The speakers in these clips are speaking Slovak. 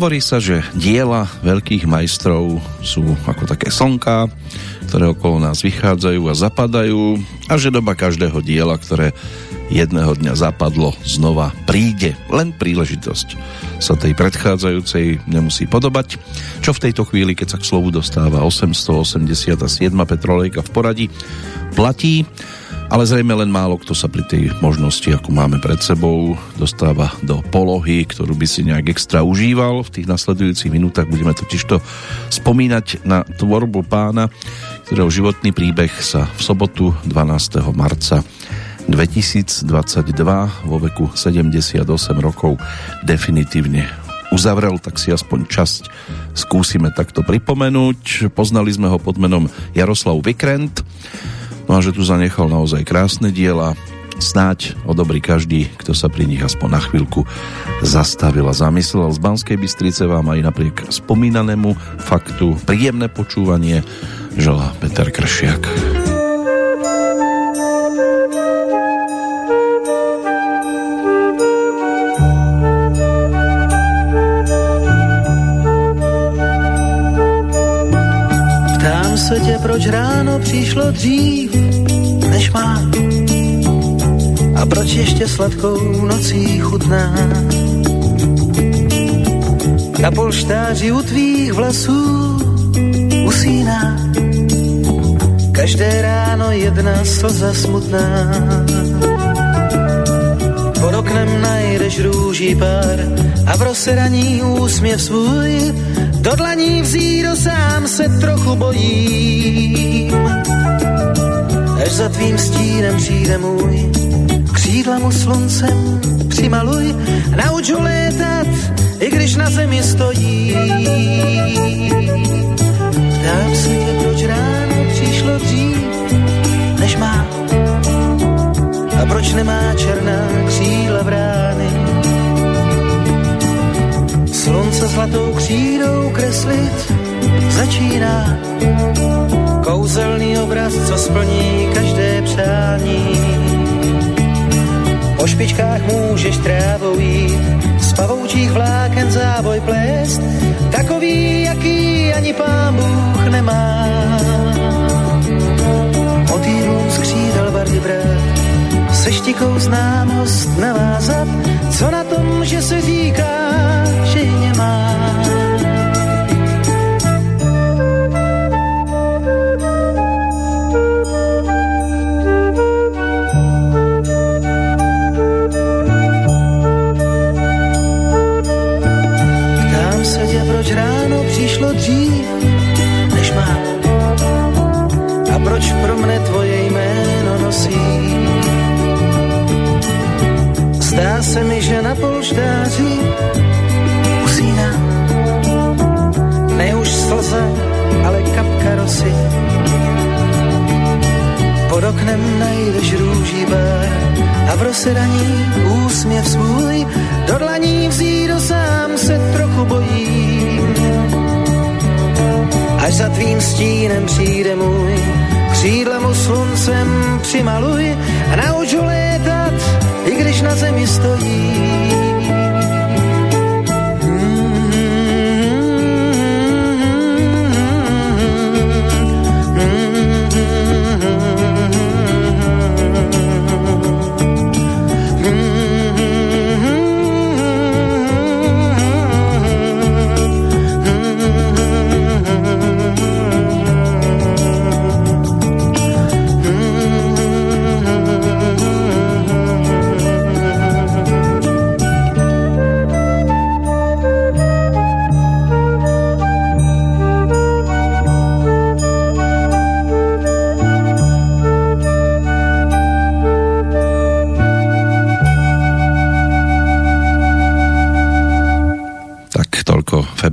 Hovorí sa, že diela veľkých majstrov sú ako také slnka, ktoré okolo nás vychádzajú a zapadajú a že doba každého diela, ktoré jedného dňa zapadlo, znova príde. Len príležitosť sa tej predchádzajúcej nemusí podobať. Čo v tejto chvíli, keď sa k slovu dostáva 887. Petrolejka v poradí, platí ale zrejme len málo kto sa pri tej možnosti, ako máme pred sebou, dostáva do polohy, ktorú by si nejak extra užíval. V tých nasledujúcich minútach budeme totiž to spomínať na tvorbu pána, ktorého životný príbeh sa v sobotu 12. marca 2022 vo veku 78 rokov definitívne uzavrel, tak si aspoň časť skúsime takto pripomenúť. Poznali sme ho pod menom Jaroslav Vikrent, No a že tu zanechal naozaj krásne diela, snáď odobrí každý, kto sa pri nich aspoň na chvíľku zastavil a zamyslel. Z Banskej Bystrice vám aj napriek spomínanému faktu príjemné počúvanie želá Peter Kršiak. Tě, proč ráno přišlo dřív, než má. A proč ještě sladkou nocí chutná? Na polštáři u tvých vlasů usíná. Každé ráno jedna slza smutná. Pod oknem najdeš růží pár a v rozseraní úsměv svůj do dlaní vzíro sám se trochu bojím až za tvým stínem přijde můj. Křídla mu sluncem přimaluj, nauč ho létat, i když na zemi stojí. Ptám se tě, proč ráno přišlo dřív, než má. A proč nemá černá křídla vrány? Slunce zlatou křídou kreslit začíná kouzelný obraz, co splní každé přání. Po špičkách můžeš trávou jít, z pavoučích vláken závoj plést, takový, jaký ani pán Bůh nemá. Motýlům z křídel barvy brát, se štikou známost navázat, co na tom, že se říká, se mi, že na polštáři Slza, ale kapka rosy. Pod oknem najdeš růží bar a v rozsedaní úsměv svůj do dlaní vzíro sám se trochu bojím až za tvým stínem přijde můj. Křídla mu sluncem přimaluj a nauč ho létat, i když na zemi stojí.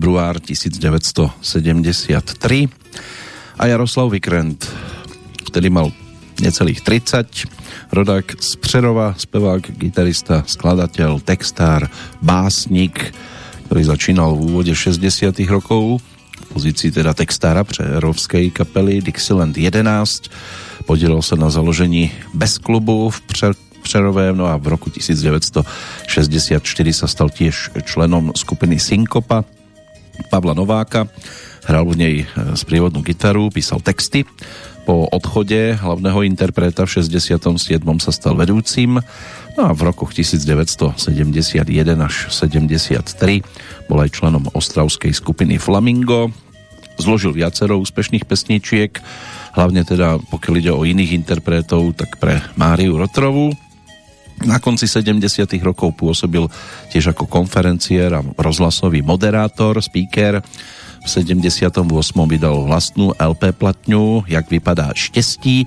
Február 1973 a Jaroslav Vikrent vtedy mal necelých 30 rodák z Přerova, spevák, gitarista, skladateľ, textár, básnik, ktorý začínal v úvode 60 rokov v pozícii teda textára přerovskej kapely Dixieland 11 podielal sa na založení Bez klubu v Přerovém, no a v roku 1964 sa stal tiež členom skupiny Synkopa Pavla Nováka. Hral v nej sprievodnú gitaru, písal texty. Po odchode hlavného interpreta v 67. sa stal vedúcim no a v rokoch 1971 až 73 bol aj členom ostravskej skupiny Flamingo. Zložil viacero úspešných pesničiek, hlavne teda pokiaľ ide o iných interpretov, tak pre Máriu Rotrovú. Na konci 70. rokov pôsobil tiež ako konferenciér a rozhlasový moderátor, speaker, v 78. vydal vlastnú LP platňu Jak vypadá štestí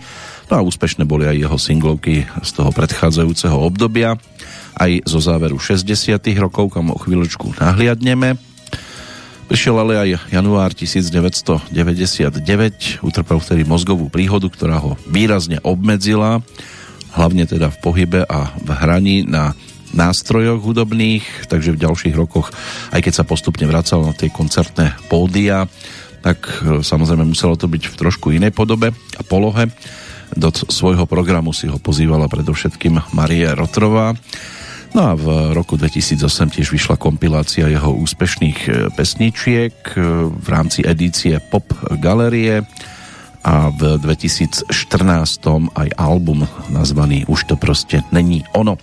no a úspešné boli aj jeho singlovky z toho predchádzajúceho obdobia aj zo záveru 60. rokov, kam o chvíľočku nahliadneme. Prišiel ale aj január 1999, utrpel vtedy mozgovú príhodu, ktorá ho výrazne obmedzila, hlavne teda v pohybe a v hraní na nástrojoch hudobných, takže v ďalších rokoch, aj keď sa postupne vracal na tie koncertné pódia, tak e, samozrejme muselo to byť v trošku inej podobe a polohe. Do svojho programu si ho pozývala predovšetkým Marie Rotrová. No a v roku 2008 tiež vyšla kompilácia jeho úspešných e, pesničiek e, v rámci edície Pop Galerie a v 2014 aj album nazvaný Už to proste není ono.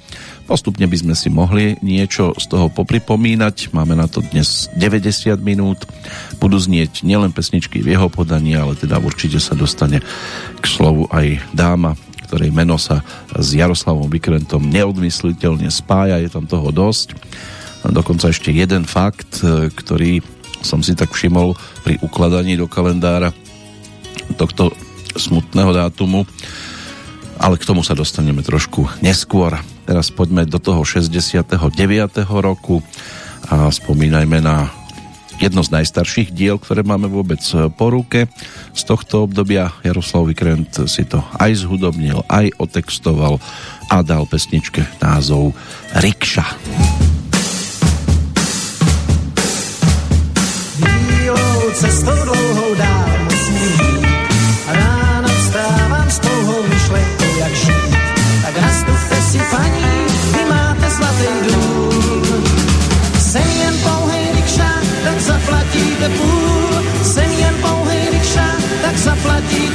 Postupne by sme si mohli niečo z toho popripomínať. Máme na to dnes 90 minút. Budú znieť nielen pesničky v jeho podaní, ale teda určite sa dostane k slovu aj dáma, ktorej meno sa s Jaroslavom Vykrentom neodmysliteľne spája. Je tam toho dosť. Dokonca ešte jeden fakt, e, ktorý som si tak všimol pri ukladaní do kalendára tohto smutného dátumu, ale k tomu sa dostaneme trošku neskôr. Teraz poďme do toho 69. roku a spomínajme na jedno z najstarších diel, ktoré máme vôbec po ruke. Z tohto obdobia Jaroslav Vikrent si to aj zhudobnil, aj otextoval a dal pesničke názov Rikša. Bílou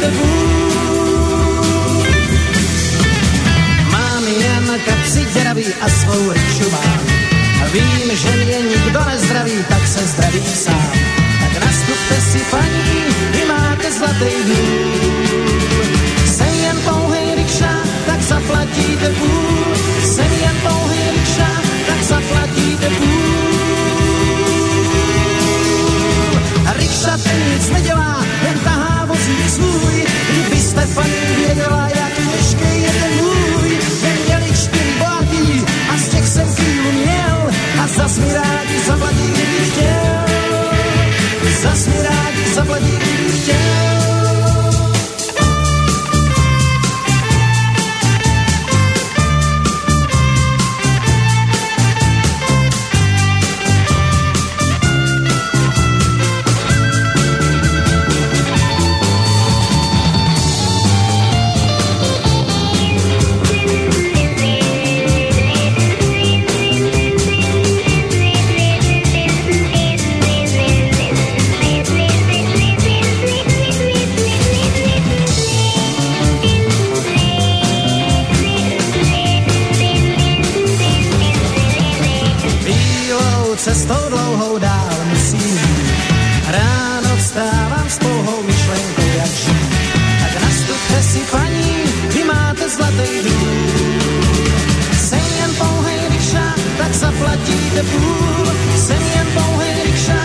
půl. Mám jen kapsi děravý a svou mám. A vím, že mě nikdo nezdraví, tak se zdraví sám. Tak nastupte si paní, vy máte zlatý dům. Jsem jen pouhej rikša, tak zaplatíte půl. Jsem jen pouhý Paní věděla, jak těžký je ten můj. Jen měli čtyři bohatý a z těch jsem chvíli měl. A zas mi rádi zaplatí, kdyby chtěl. Zas mi rádi zaplatí, kdyby chtěl. Pouhej rikša, pouhej rikša,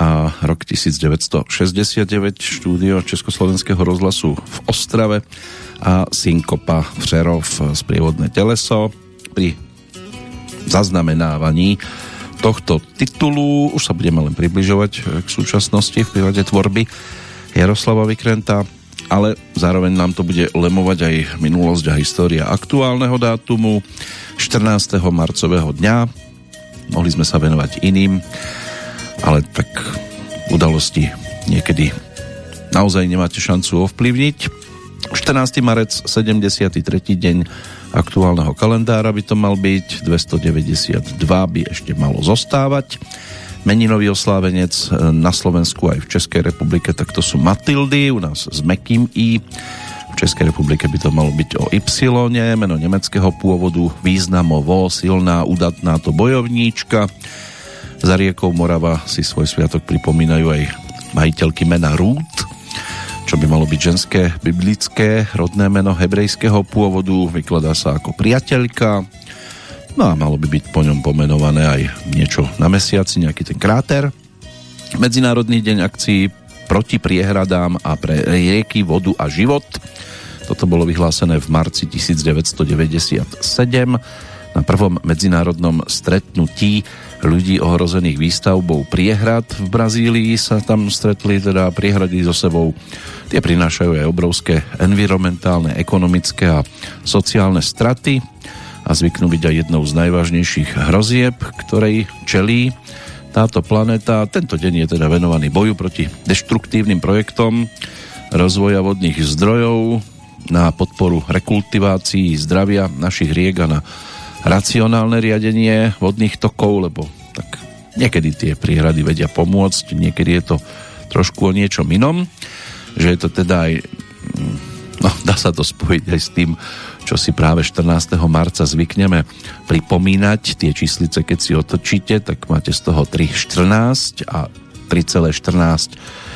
a rok 1969 štúdio Československého rozhlasu v Ostrave a Synkopa Přerov sprievodné teleso pri zaznamenávaní tohto titulu už sa budeme len približovať k súčasnosti v prípade tvorby Jaroslava Vykrenta ale zároveň nám to bude lemovať aj minulosť a história aktuálneho dátumu 14. marcového dňa mohli sme sa venovať iným ale tak udalosti niekedy naozaj nemáte šancu ovplyvniť. 14. marec, 73. deň aktuálneho kalendára by to mal byť, 292 by ešte malo zostávať. Meninový oslávenec na Slovensku aj v Českej republike, tak to sú Matildy, u nás s Mekým I. V Českej republike by to malo byť o Y, meno nemeckého pôvodu, významovo, silná, udatná to bojovníčka. Za riekou Morava si svoj sviatok pripomínajú aj majiteľky mena Ruth, čo by malo byť ženské biblické rodné meno hebrejského pôvodu, vykladá sa ako priateľka, no a malo by byť po ňom pomenované aj niečo na mesiaci, nejaký ten kráter. Medzinárodný deň akcií proti priehradám a pre rieky, vodu a život. Toto bolo vyhlásené v marci 1997 na prvom medzinárodnom stretnutí ľudí ohrozených výstavbou priehrad v Brazílii sa tam stretli teda priehrady so sebou tie prinášajú aj obrovské environmentálne, ekonomické a sociálne straty a zvyknú byť aj jednou z najvážnejších hrozieb, ktorej čelí táto planéta. Tento deň je teda venovaný boju proti deštruktívnym projektom rozvoja vodných zdrojov na podporu rekultivácií zdravia našich riek a na racionálne riadenie vodných tokov, lebo tak niekedy tie príhrady vedia pomôcť, niekedy je to trošku o niečom inom, že je to teda aj mm, no, dá sa to spojiť aj s tým, čo si práve 14. marca zvykneme pripomínať, tie číslice, keď si otočíte, tak máte z toho 3,14 a 3,14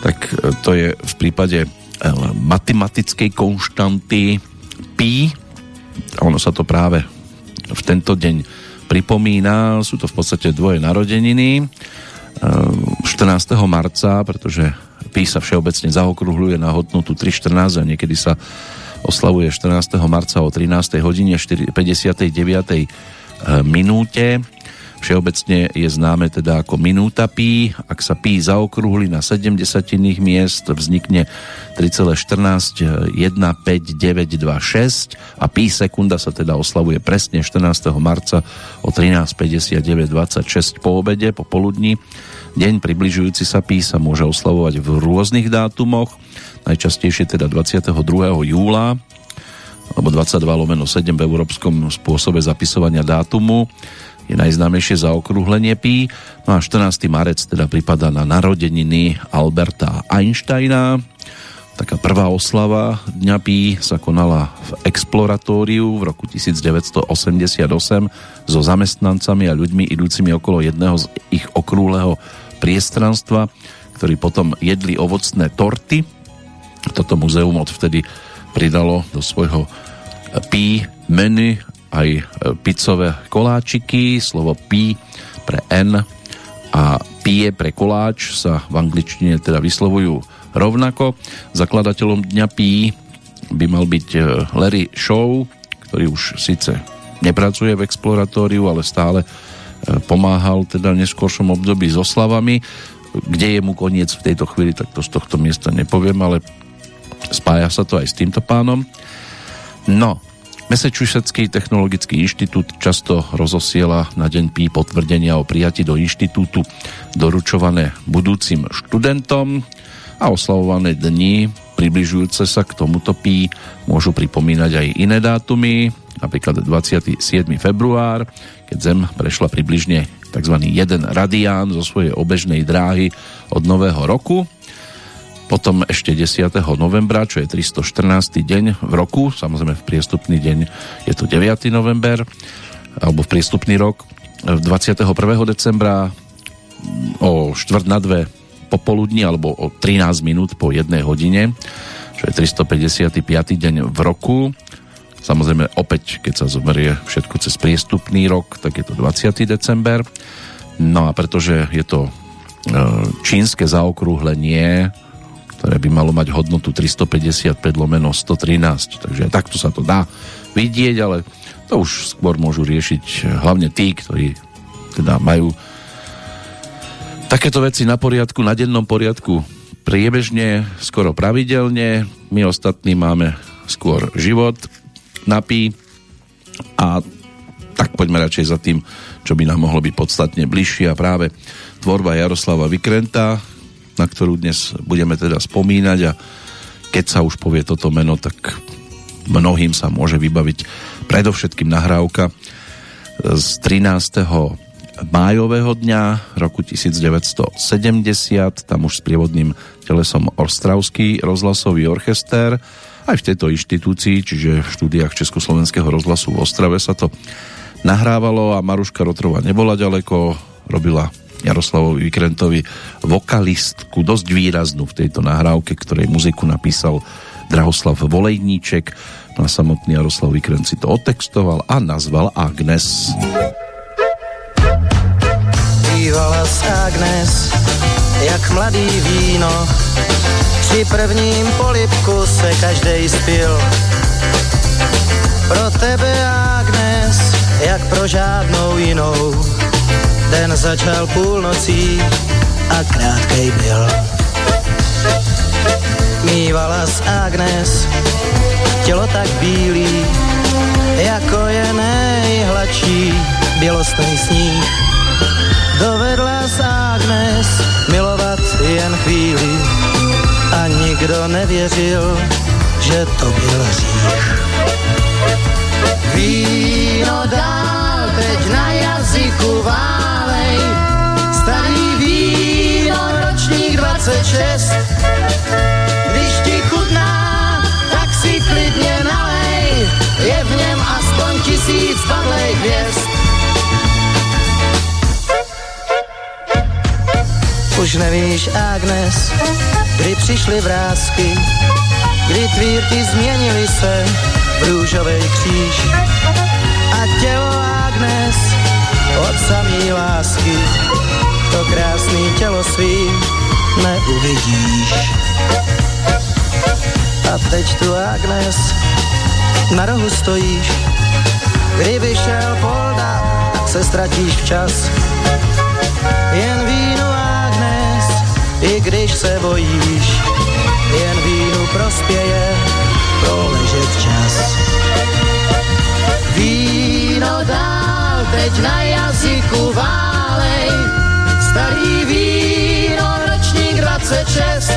tak e, to je v prípade e, matematickej konštanty pi ono sa to práve v tento deň pripomína. Sú to v podstate dvoje narodeniny. 14. Ehm, marca, pretože pí sa všeobecne zaokrúhľuje na hodnotu 3.14 a niekedy sa oslavuje 14. marca o 13. hodine 59. minúte. Všeobecne je známe teda ako minúta pí. Ak sa pí zaokrúhli na 70 miest, vznikne 3,14 15926 a pí sekunda sa teda oslavuje presne 14. marca o 13.59.26 po obede, po poludní. Deň približujúci sa pí sa môže oslavovať v rôznych dátumoch, najčastejšie teda 22. júla alebo 22 lomeno 7 v európskom spôsobe zapisovania dátumu je najznámejšie zaokrúhlenie pí. No a 14. marec teda pripada na narodeniny Alberta Einsteina. Taká prvá oslava Dňa pí sa konala v Exploratóriu v roku 1988 so zamestnancami a ľuďmi idúcimi okolo jedného z ich okrúhleho priestranstva, ktorí potom jedli ovocné torty. Toto muzeum odvtedy pridalo do svojho pí menu aj e, pizzové koláčiky, slovo pí pre N a pie pre koláč sa v angličtine teda vyslovujú rovnako. Zakladateľom Dňa pí by mal byť e, Larry Shaw, ktorý už síce nepracuje v exploratóriu, ale stále e, pomáhal teda v neskôršom období s oslavami. Kde je mu koniec v tejto chvíli, tak to z tohto miesta nepoviem, ale spája sa to aj s týmto pánom. No, Massachusettský technologický inštitút často rozosiela na deň pí potvrdenia o prijati do inštitútu doručované budúcim študentom a oslavované dni približujúce sa k tomuto pí môžu pripomínať aj iné dátumy, napríklad 27. február, keď Zem prešla približne tzv. jeden radián zo svojej obežnej dráhy od nového roku potom ešte 10. novembra, čo je 314. deň v roku, samozrejme v priestupný deň je to 9. november, alebo v priestupný rok. 21. decembra o štvrt na dve popoludní, alebo o 13 minút po jednej hodine, čo je 355. deň v roku. Samozrejme opäť, keď sa zoberie všetko cez priestupný rok, tak je to 20. december. No a pretože je to e, čínske zaokrúhlenie ktoré by malo mať hodnotu 355 lomeno 113. Takže takto sa to dá vidieť, ale to už skôr môžu riešiť hlavne tí, ktorí teda majú takéto veci na poriadku, na dennom poriadku priebežne, skoro pravidelne. My ostatní máme skôr život napí a tak poďme radšej za tým, čo by nám mohlo byť podstatne bližšie a práve tvorba Jaroslava Vykrenta, na ktorú dnes budeme teda spomínať a keď sa už povie toto meno, tak mnohým sa môže vybaviť predovšetkým nahrávka z 13. májového dňa roku 1970, tam už s prievodným telesom Ostravský rozhlasový orchester, aj v tejto inštitúcii, čiže v štúdiách Československého rozhlasu v Ostrave sa to nahrávalo a Maruška Rotrova nebola ďaleko, robila Jaroslavovi Vykrentovi vokalistku, dosť výraznú v tejto nahrávke, ktorej muziku napísal Drahoslav Volejníček. No a samotný Jaroslav Vykrent si to otextoval a nazval Agnes. Bývala s Agnes, jak mladý víno, při prvním polipku se každej spil. Pro tebe Agnes, jak pro žádnou jinou, Den začal půlnocí a krátkej byl. Mývala s Agnes, tělo tak bílý, jako je nejhladší bělostný sníh. Dovedla s Agnes milovat jen chvíli a nikdo nevěřil, že to byl hřích. Víno dál teď na jazyku vám 26. Když ti chutná, tak si klidně nalej, je v něm aspoň tisíc padlej hvězd. Už nevíš, Agnes, kdy přišly vrázky, kdy tvírky změnily se v růžový kříž. A tělo Agnes od samý lásky, to krásný tělo svým neuvidíš. A teď tu Agnes, na rohu stojíš, kdyby šel polda, se ztratíš včas. Jen vínu Agnes, i když se bojíš, jen vínu prospěje proležet čas. Víno dál teď na jazyku válej, starý víno 26.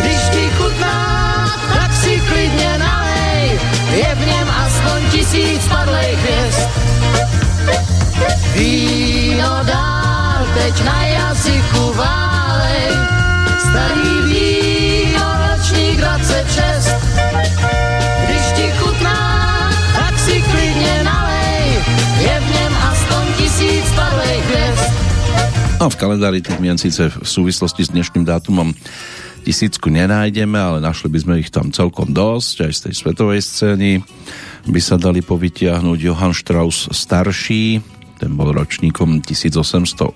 Když ti chutná, tak si klidně nalej, je v něm aspoň tisíc padlej hvězd. Víno dál teď na jazyku válej, starý víno ročník 26. No, v kalendári tých mien síce v súvislosti s dnešným dátumom tisícku nenájdeme, ale našli by sme ich tam celkom dosť, aj z tej svetovej scény. By sa dali povytiahnuť Johann Strauss starší, ten bol ročníkom 1804,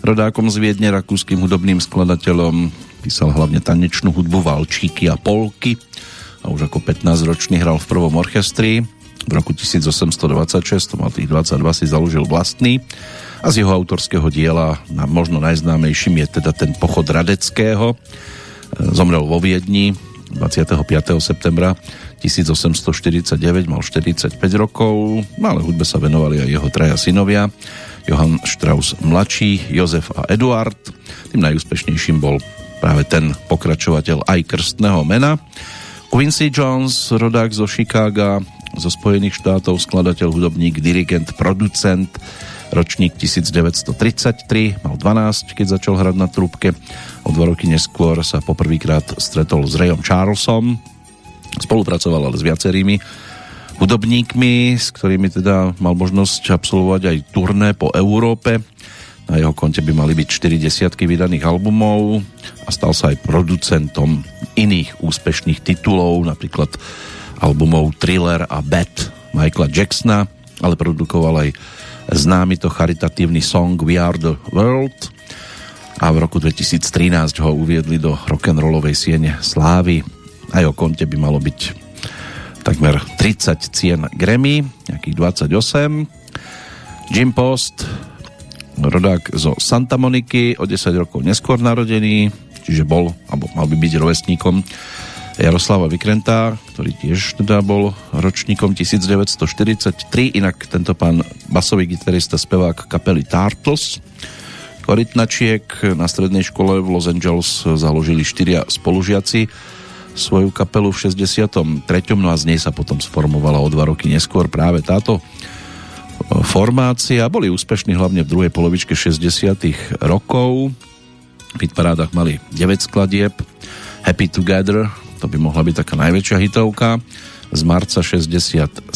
rodákom z Viedne, rakúskym hudobným skladateľom, písal hlavne tanečnú hudbu, valčíky a polky a už ako 15-ročný hral v prvom orchestri. V roku 1826, to mal tých 22, si založil vlastný a z jeho autorského diela na možno najznámejším je teda ten pochod Radeckého. Zomrel vo Viedni 25. septembra 1849, mal 45 rokov, no ale hudbe sa venovali aj jeho traja synovia, Johann Strauss mladší, Jozef a Eduard. Tým najúspešnejším bol práve ten pokračovateľ aj krstného mena. Quincy Jones, rodák zo Chicaga, zo Spojených štátov, skladateľ, hudobník, dirigent, producent, ročník 1933, mal 12, keď začal hrať na trúbke. O dva roky neskôr sa poprvýkrát stretol s Rayom Charlesom, spolupracoval ale s viacerými hudobníkmi, s ktorými teda mal možnosť absolvovať aj turné po Európe. Na jeho konte by mali byť 4 desiatky vydaných albumov a stal sa aj producentom iných úspešných titulov, napríklad albumov Thriller a Bad Michaela Jacksona, ale produkoval aj známy to charitatívny song We Are The World a v roku 2013 ho uviedli do rock'n'rollovej siene Slávy. Aj o konte by malo byť takmer 30 cien Grammy, nejakých 28. Jim Post, rodák zo Santa Moniky, o 10 rokov neskôr narodený, čiže bol, alebo mal by byť rovesníkom Jaroslava Vykrenta, ktorý tiež teda bol ročníkom 1943, inak tento pán basový gitarista, spevák kapely Tartles, Korytnačiek. Na strednej škole v Los Angeles založili štyria spolužiaci svoju kapelu v 63. No a z nej sa potom sformovala o dva roky neskôr práve táto formácia. Boli úspešní hlavne v druhej polovičke 60. rokov. V hitparádach mali 9 skladieb. Happy Together, to by mohla byť taká najväčšia hitovka z marca 67.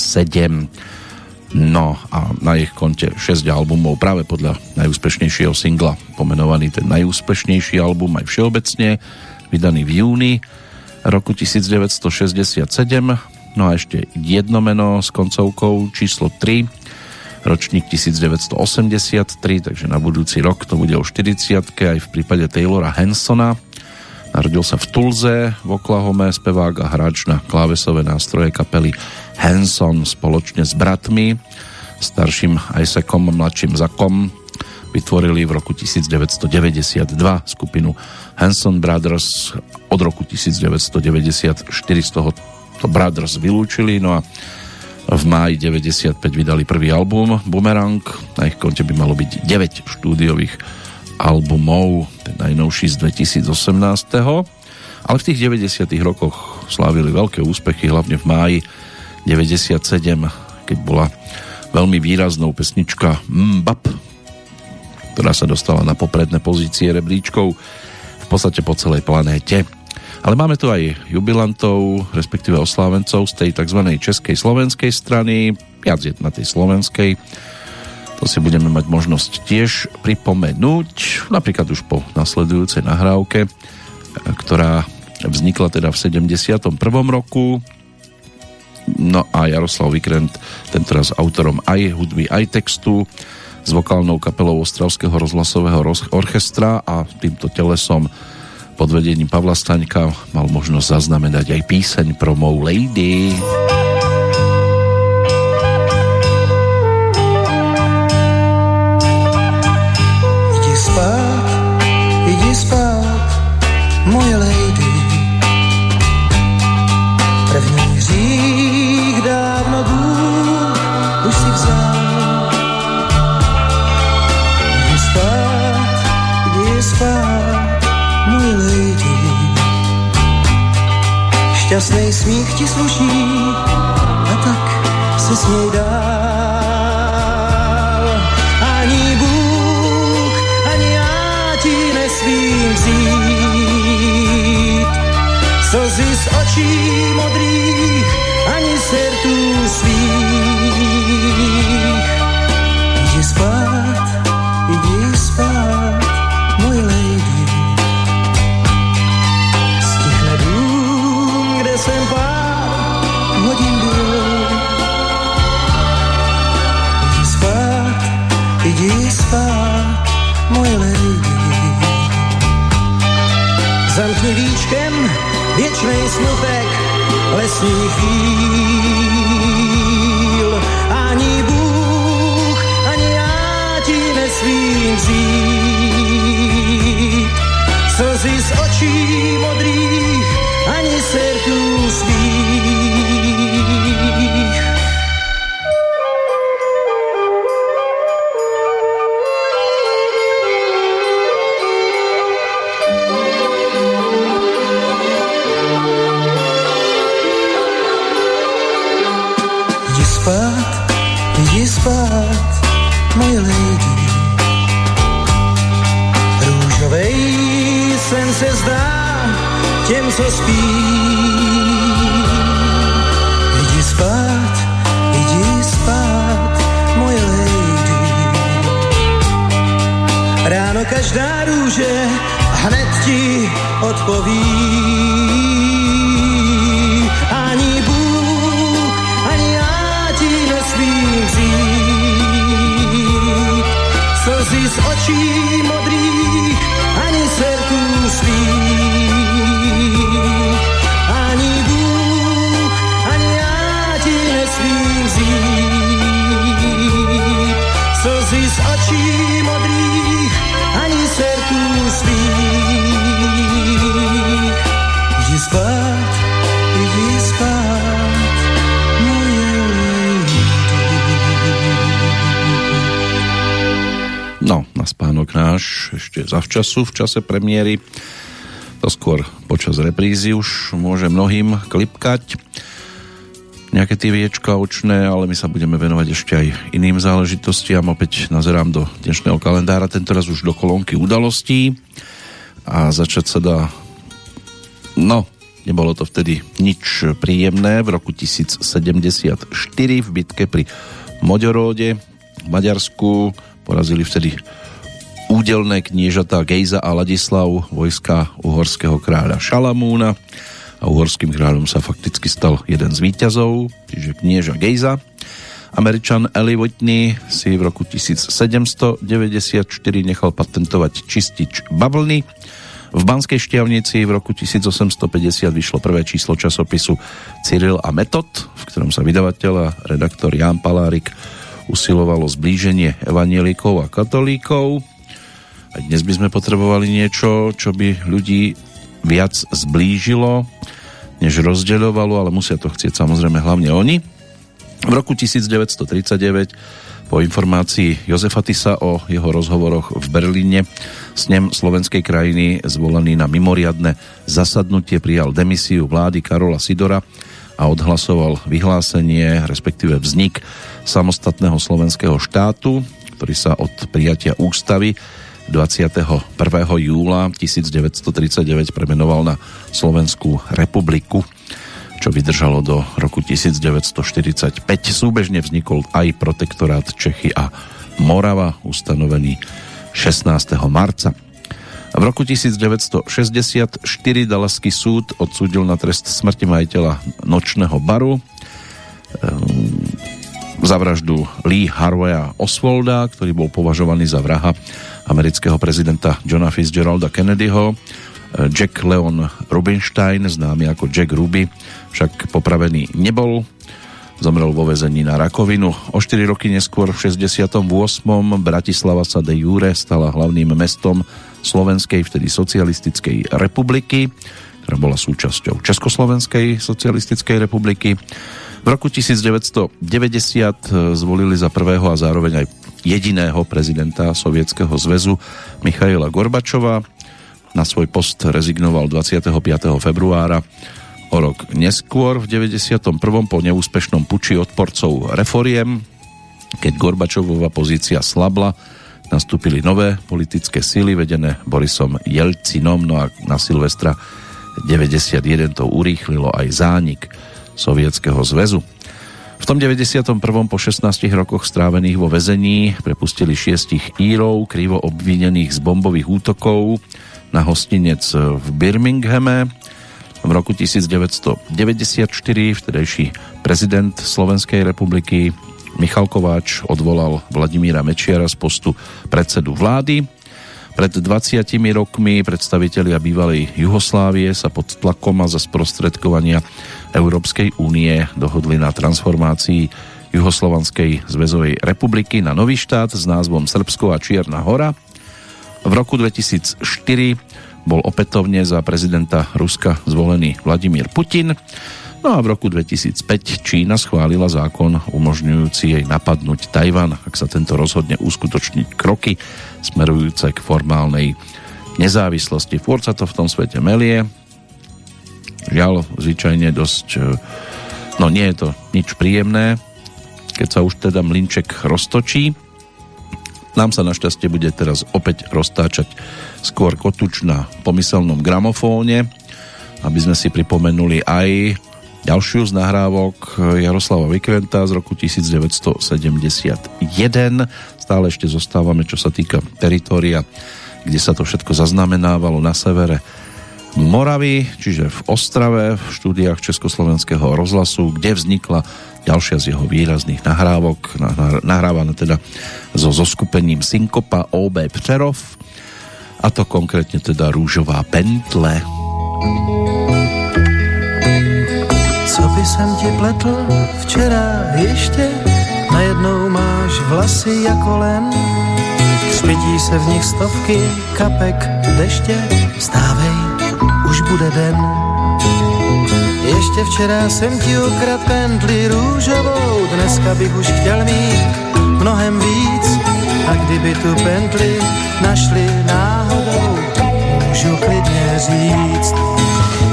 No a na ich konte 6 albumov práve podľa najúspešnejšieho singla. Pomenovaný ten najúspešnejší album aj všeobecne vydaný v júni roku 1967 no a ešte jedno meno s koncovkou číslo 3 ročník 1983 takže na budúci rok to bude o 40 aj v prípade Taylora Hansona Narodil sa v Tulze v Oklahome, spevák a hráč na klávesové nástroje kapely Hanson spoločne s bratmi, starším Isaacom, mladším Zakom, vytvorili v roku 1992 skupinu Hanson Brothers. Od roku 1994 z toho to Brothers vylúčili, no a v máji 95 vydali prvý album Boomerang, na ich konte by malo byť 9 štúdiových albumov, ten najnovší z 2018. Ale v tých 90. rokoch slávili veľké úspechy, hlavne v máji 97, keď bola veľmi výraznou pesnička Mbap, ktorá sa dostala na popredné pozície rebríčkov v podstate po celej planéte. Ale máme tu aj jubilantov, respektíve oslávencov z tej tzv. českej slovenskej strany, viac je na tej slovenskej, to si budeme mať možnosť tiež pripomenúť, napríklad už po nasledujúcej nahrávke, ktorá vznikla teda v 71. roku. No a Jaroslav Vikrent, tentoraz autorom aj hudby, aj textu, s vokálnou kapelou Ostravského rozhlasového orchestra a týmto telesom pod vedením Pavla Staňka mal možnosť zaznamenať aj píseň pro Mou Lady. Šťastný smích ti sluší a tak se směj dál. Ani Bůh, ani já ti nesmím vzít. Slzy z očí věčnej smutek lesních chvíl. Ani Bůh, ani já ti nesmím vzít. Slzy z očí co spí. Jdi spát, jdi spát, moje lady. Ráno každá růže hned ti odpoví. Nesmím vzít. Slzy z očí náš až ešte zavčasu v čase premiéry. To skôr počas reprízy už môže mnohým klipkať nejaké tie viečka očné, ale my sa budeme venovať ešte aj iným záležitostiam. Opäť nazerám do dnešného kalendára, tentoraz už do kolónky udalostí a začať sa dá no, nebolo to vtedy nič príjemné. V roku 1074 v bitke pri Moďoróde v Maďarsku porazili vtedy údelné kniežatá Gejza a Ladislav vojska uhorského kráľa Šalamúna a uhorským kráľom sa fakticky stal jeden z víťazov, čiže knieža Gejza. Američan Eli Whitney si v roku 1794 nechal patentovať čistič bavlny. V Banskej šťavnici v roku 1850 vyšlo prvé číslo časopisu Cyril a Metod, v ktorom sa vydavateľ a redaktor Jan Palárik usilovalo zblíženie evanielikov a katolíkov. A dnes by sme potrebovali niečo, čo by ľudí viac zblížilo, než rozdeľovalo, ale musia to chcieť samozrejme hlavne oni. V roku 1939 po informácii Jozefa Tisa o jeho rozhovoroch v Berlíne s ním slovenskej krajiny zvolený na mimoriadne zasadnutie prijal demisiu vlády Karola Sidora a odhlasoval vyhlásenie, respektíve vznik samostatného slovenského štátu, ktorý sa od prijatia ústavy 21. júla 1939 premenoval na Slovenskú republiku, čo vydržalo do roku 1945. Súbežne vznikol aj protektorát Čechy a Morava, ustanovený 16. marca. V roku 1964 Dalaský súd odsúdil na trest smrti majiteľa nočného baru ehm, za vraždu Lee Harveya Oswalda, ktorý bol považovaný za vraha amerického prezidenta Johna Fitzgeralda Kennedyho. Jack Leon Rubinstein, známy ako Jack Ruby, však popravený nebol. Zomrel vo vezení na rakovinu. O 4 roky neskôr v 68. Bratislava sa de jure stala hlavným mestom Slovenskej, vtedy socialistickej republiky, ktorá bola súčasťou Československej socialistickej republiky. V roku 1990 zvolili za prvého a zároveň aj jediného prezidenta Sovietskeho zväzu Michaila Gorbačova. Na svoj post rezignoval 25. februára o rok neskôr v 91. po neúspešnom puči odporcov reforiem, keď Gorbačovova pozícia slabla, nastúpili nové politické síly vedené Borisom Jelcinom, no a na Silvestra 91 to urýchlilo aj zánik Sovietskeho zväzu. V tom 91. po 16 rokoch strávených vo vezení prepustili šiestich írov, krivo obvinených z bombových útokov na hostinec v Birminghame. V roku 1994 vtedejší prezident Slovenskej republiky Michal Kováč odvolal Vladimíra Mečiara z postu predsedu vlády. Pred 20 rokmi predstavitelia bývalej Juhoslávie sa pod tlakom a za sprostredkovania Európskej únie dohodli na transformácii Juhoslovanskej zväzovej republiky na nový štát s názvom Srbsko a Čierna hora. V roku 2004 bol opätovne za prezidenta Ruska zvolený Vladimír Putin. No a v roku 2005 Čína schválila zákon umožňujúci jej napadnúť Tajvan, ak sa tento rozhodne uskutočniť kroky smerujúce k formálnej nezávislosti. Fôr sa to v tom svete melie, žiaľ zvyčajne dosť e, no nie je to nič príjemné keď sa už teda mlinček roztočí. Nám sa našťastie bude teraz opäť roztáčať skôr kotuč na pomyselnom gramofóne aby sme si pripomenuli aj ďalšiu z nahrávok Jaroslava Vikventa z roku 1971 stále ešte zostávame čo sa týka teritoria kde sa to všetko zaznamenávalo na severe Moravy, čiže v Ostrave, v štúdiách Československého rozhlasu, kde vznikla ďalšia z jeho výrazných nahrávok, nahrávaná teda so zoskupením Synkopa OB Přerov, a to konkrétne teda Rúžová pentle. Co by jsem ti pletl včera ještě, najednou máš vlasy jako len, třpití se v nich stovky kapek deště, stávej bude den. Ještě včera jsem ti ukrad pentli růžovou, dneska bych už chtěl mít mnohem víc. A kdyby tu pentli našli náhodou, můžu klidně říct.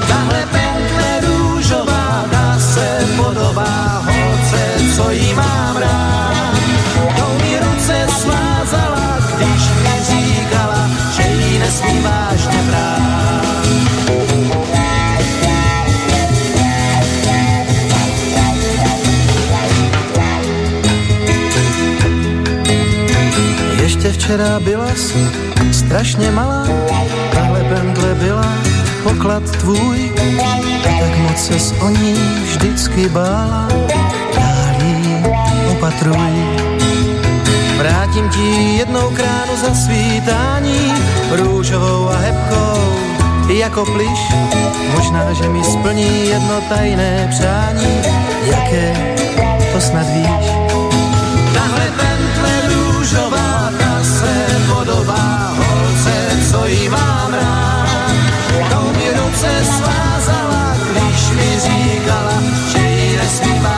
Tahle pentle růžová dá se podobá holce, co jí mám rád. Tou mi ruce svázala, když mi říkala, že jí nesmí vážně brát. Ještě včera byla jsi strašně malá, tahle pentle byla poklad tvůj, tak moc ses o ní vždycky bála, dál jí opatruj. Vrátím ti jednou kránu za svítání, růžovou a hebkou, jako pliš. Možná, že mi splní jedno tajné přání, jaké to snad víš. Bye.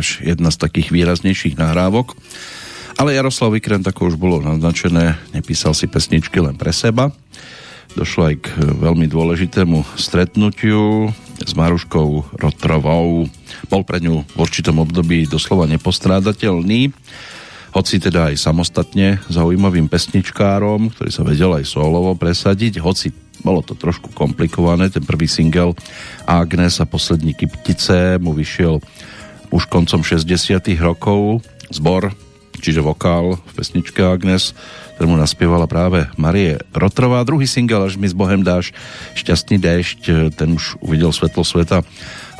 Tiež jedna z takých výraznejších nahrávok. Ale Jaroslav Vikrent, ako už bolo naznačené, nepísal si pesničky len pre seba. Došlo aj k veľmi dôležitému stretnutiu s Maruškou Rotrovou. Bol pre ňu v určitom období doslova nepostrádateľný, hoci teda aj samostatne zaujímavým pesničkárom, ktorý sa vedel aj solovo presadiť, hoci bolo to trošku komplikované, ten prvý single Agnes a poslední kyptice mu vyšiel už koncom 60 rokov zbor, čiže vokál v pesničke Agnes, ktorému naspievala práve Marie Rotrová. Druhý single Až mi s Bohem dáš šťastný déšť, ten už uvidel svetlo sveta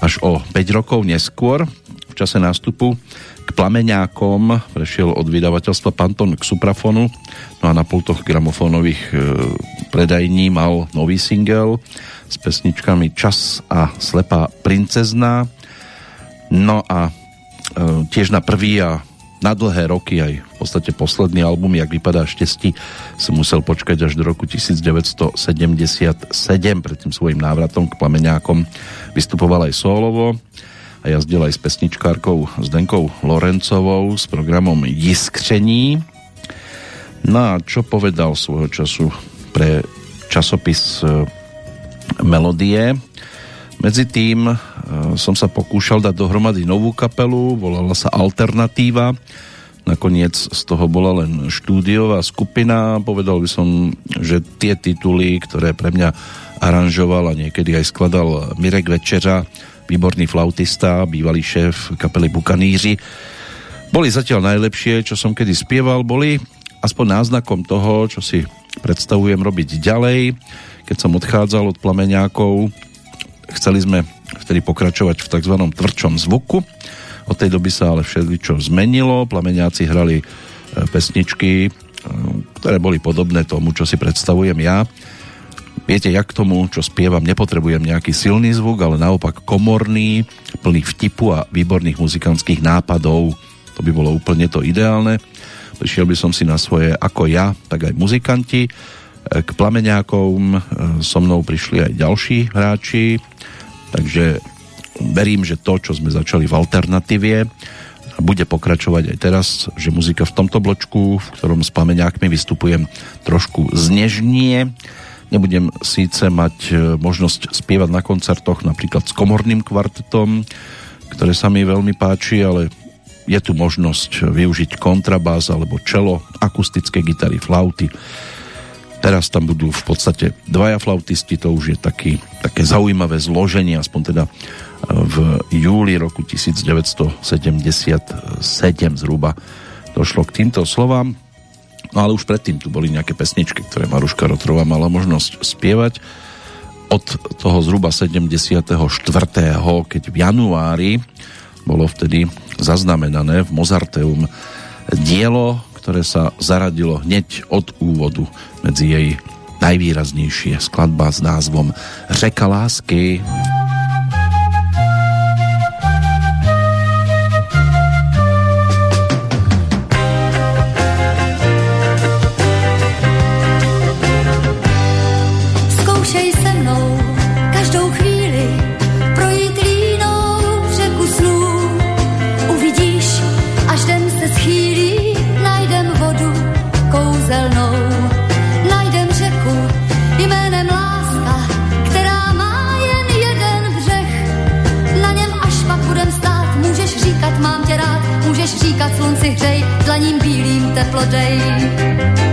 až o 5 rokov neskôr. V čase nástupu k plameňákom prešiel od vydavateľstva Panton k Suprafonu, no a na pultoch gramofónových e, predajní mal nový single s pesničkami Čas a Slepá princezná. No a e, tiež na prvý a na dlhé roky aj v podstate posledný album, jak vypadá štesti, som musel počkať až do roku 1977 pred tým svojim návratom k plameňákom vystupoval aj solovo a jazdil aj s pesničkárkou Zdenkou Lorencovou s programom Jiskření. No a čo povedal svojho času pre časopis e, Melodie. Medzi tým e, som sa pokúšal dať dohromady novú kapelu, volala sa Alternatíva. Nakoniec z toho bola len štúdiová skupina. Povedal by som, že tie tituly, ktoré pre mňa aranžoval a niekedy aj skladal Mirek Večera, výborný flautista, bývalý šéf kapely Bukaníři, boli zatiaľ najlepšie, čo som kedy spieval, boli aspoň náznakom toho, čo si predstavujem robiť ďalej. Keď som odchádzal od plameňákov, chceli sme vtedy pokračovať v tzv. tvrdšom zvuku. Od tej doby sa ale všetko zmenilo. Plameňáci hrali e, pesničky, e, ktoré boli podobné tomu, čo si predstavujem ja. Viete, jak k tomu, čo spievam, nepotrebujem nejaký silný zvuk, ale naopak komorný, plný vtipu a výborných muzikantských nápadov. To by bolo úplne to ideálne. Prišiel by som si na svoje ako ja, tak aj muzikanti. K plameňákom so mnou prišli aj ďalší hráči, takže verím, že to, čo sme začali v alternatívie, bude pokračovať aj teraz, že muzika v tomto bločku, v ktorom s pamäňákmi vystupujem, trošku znežnie. Nebudem síce mať e, možnosť spievať na koncertoch napríklad s komorným kvartetom, ktoré sa mi veľmi páči, ale je tu možnosť využiť kontrabás alebo čelo, akustické gitary, flauty. Teraz tam budú v podstate dvaja flautisti, to už je taký, také zaujímavé zloženie, aspoň teda v júli roku 1977 zhruba došlo k týmto slovám. No ale už predtým tu boli nejaké pesničky, ktoré Maruška Rotrová mala možnosť spievať. Od toho zhruba 74. keď v januári bolo vtedy zaznamenané v Mozarteum dielo, ktoré sa zaradilo hneď od úvodu medzi jej najvýraznejšie skladba s názvom Řeka lásky. Řeka lásky day. dál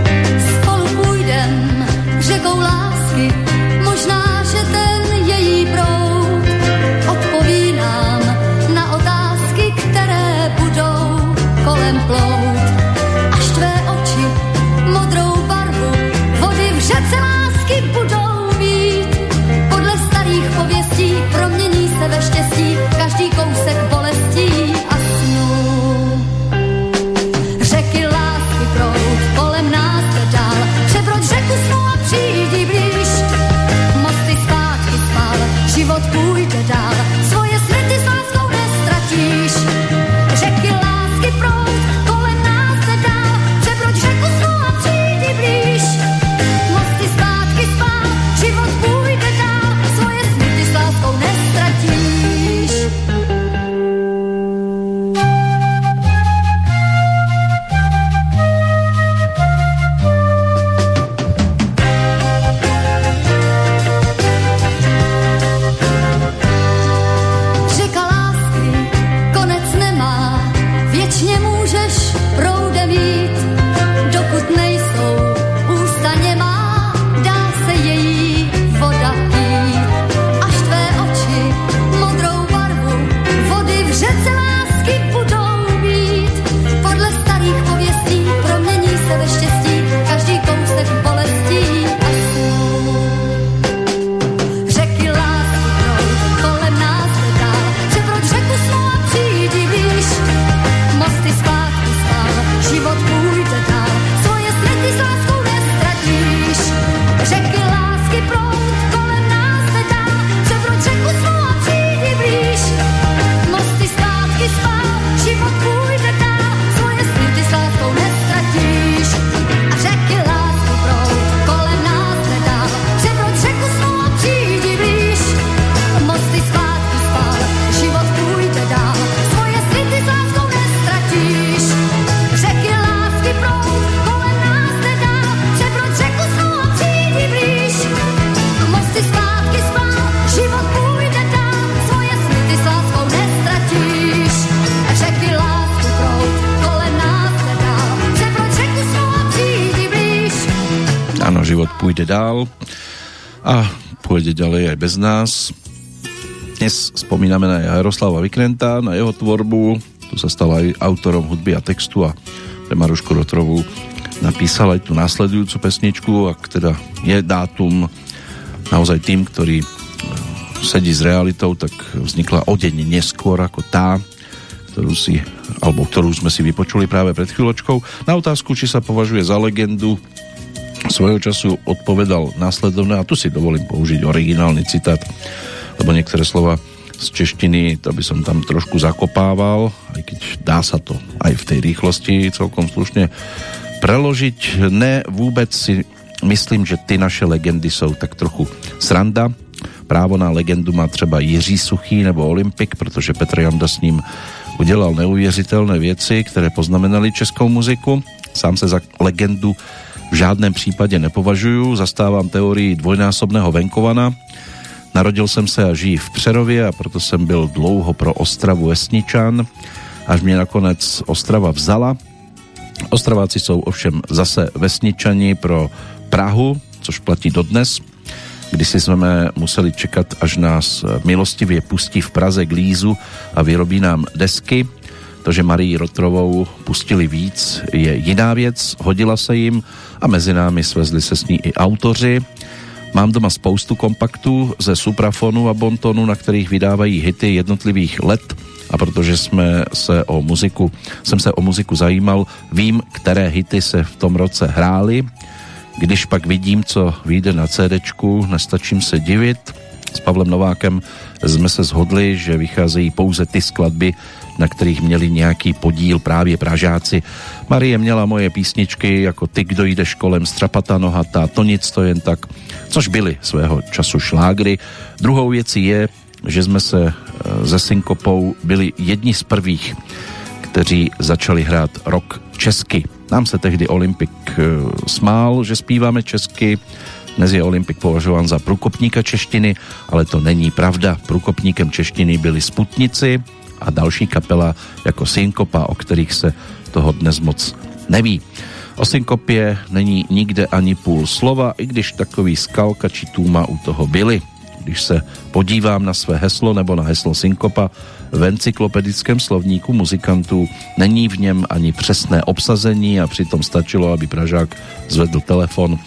nás. Dnes spomíname na Jaroslava Vikrenta, na jeho tvorbu. Tu sa stal aj autorom hudby a textu a pre Marušku Rotrovú napísal aj tú následujúcu pesničku, ak teda je dátum naozaj tým, ktorý sedí s realitou, tak vznikla o deň neskôr ako tá, ktorú si, alebo ktorú sme si vypočuli práve pred chvíľočkou. Na otázku, či sa považuje za legendu, svojho času odpovedal následovne, a tu si dovolím použiť originálny citát, lebo niektoré slova z češtiny, to by som tam trošku zakopával, aj keď dá sa to aj v tej rýchlosti celkom slušne preložiť. Ne, vůbec si myslím, že ty naše legendy jsou tak trochu sranda. Právo na legendu má třeba Jiří Suchý nebo Olympik, protože Petr Janda s ním udělal neuvěřitelné věci, které poznamenaly českou muziku. Sám se za legendu v žádném případě nepovažuju, zastávám teorii dvojnásobného venkovana. Narodil jsem se a žijí v Přerově a proto jsem byl dlouho pro Ostravu Esničan, až mě nakonec Ostrava vzala. Ostraváci jsou ovšem zase vesničani pro Prahu, což platí dodnes. Kdysi jsme museli čekat, až nás milostivě pustí v Praze k lízu a vyrobí nám desky. To, že Marii Rotrovou pustili víc, je jiná věc, hodila se jim a mezi námi svezli se s ní i autoři. Mám doma spoustu kompaktů ze Suprafonu a Bontonu, na kterých vydávají hity jednotlivých let a protože jsme se o muziku, jsem se o muziku zajímal, vím, které hity se v tom roce hrály. Když pak vidím, co vyjde na CDčku, nestačím se divit. S Pavlem Novákem jsme se shodli, že vycházejí pouze ty skladby, na kterých měli nějaký podíl právě Pražáci. Marie měla moje písničky jako Ty, kdo jdeš kolem, Strapata nohata, To nic to jen tak, což byly svého času šlágry. Druhou věcí je, že jsme se e, se Synkopou byli jedni z prvých, kteří začali hrát rock česky. Nám se tehdy Olympik e, smál, že zpíváme česky, dnes je Olympik považován za průkopníka češtiny, ale to není pravda. Průkopníkem češtiny byli Sputnici, a další kapela jako Synkopa, o kterých se toho dnes moc neví. O Synkopě není nikde ani půl slova, i když takový skalka či tůma u toho byli. Když se podívám na své heslo nebo na heslo Synkopa v encyklopedickém slovníku muzikantů, není v něm ani přesné obsazení a přitom stačilo, aby Pražák zvedl telefon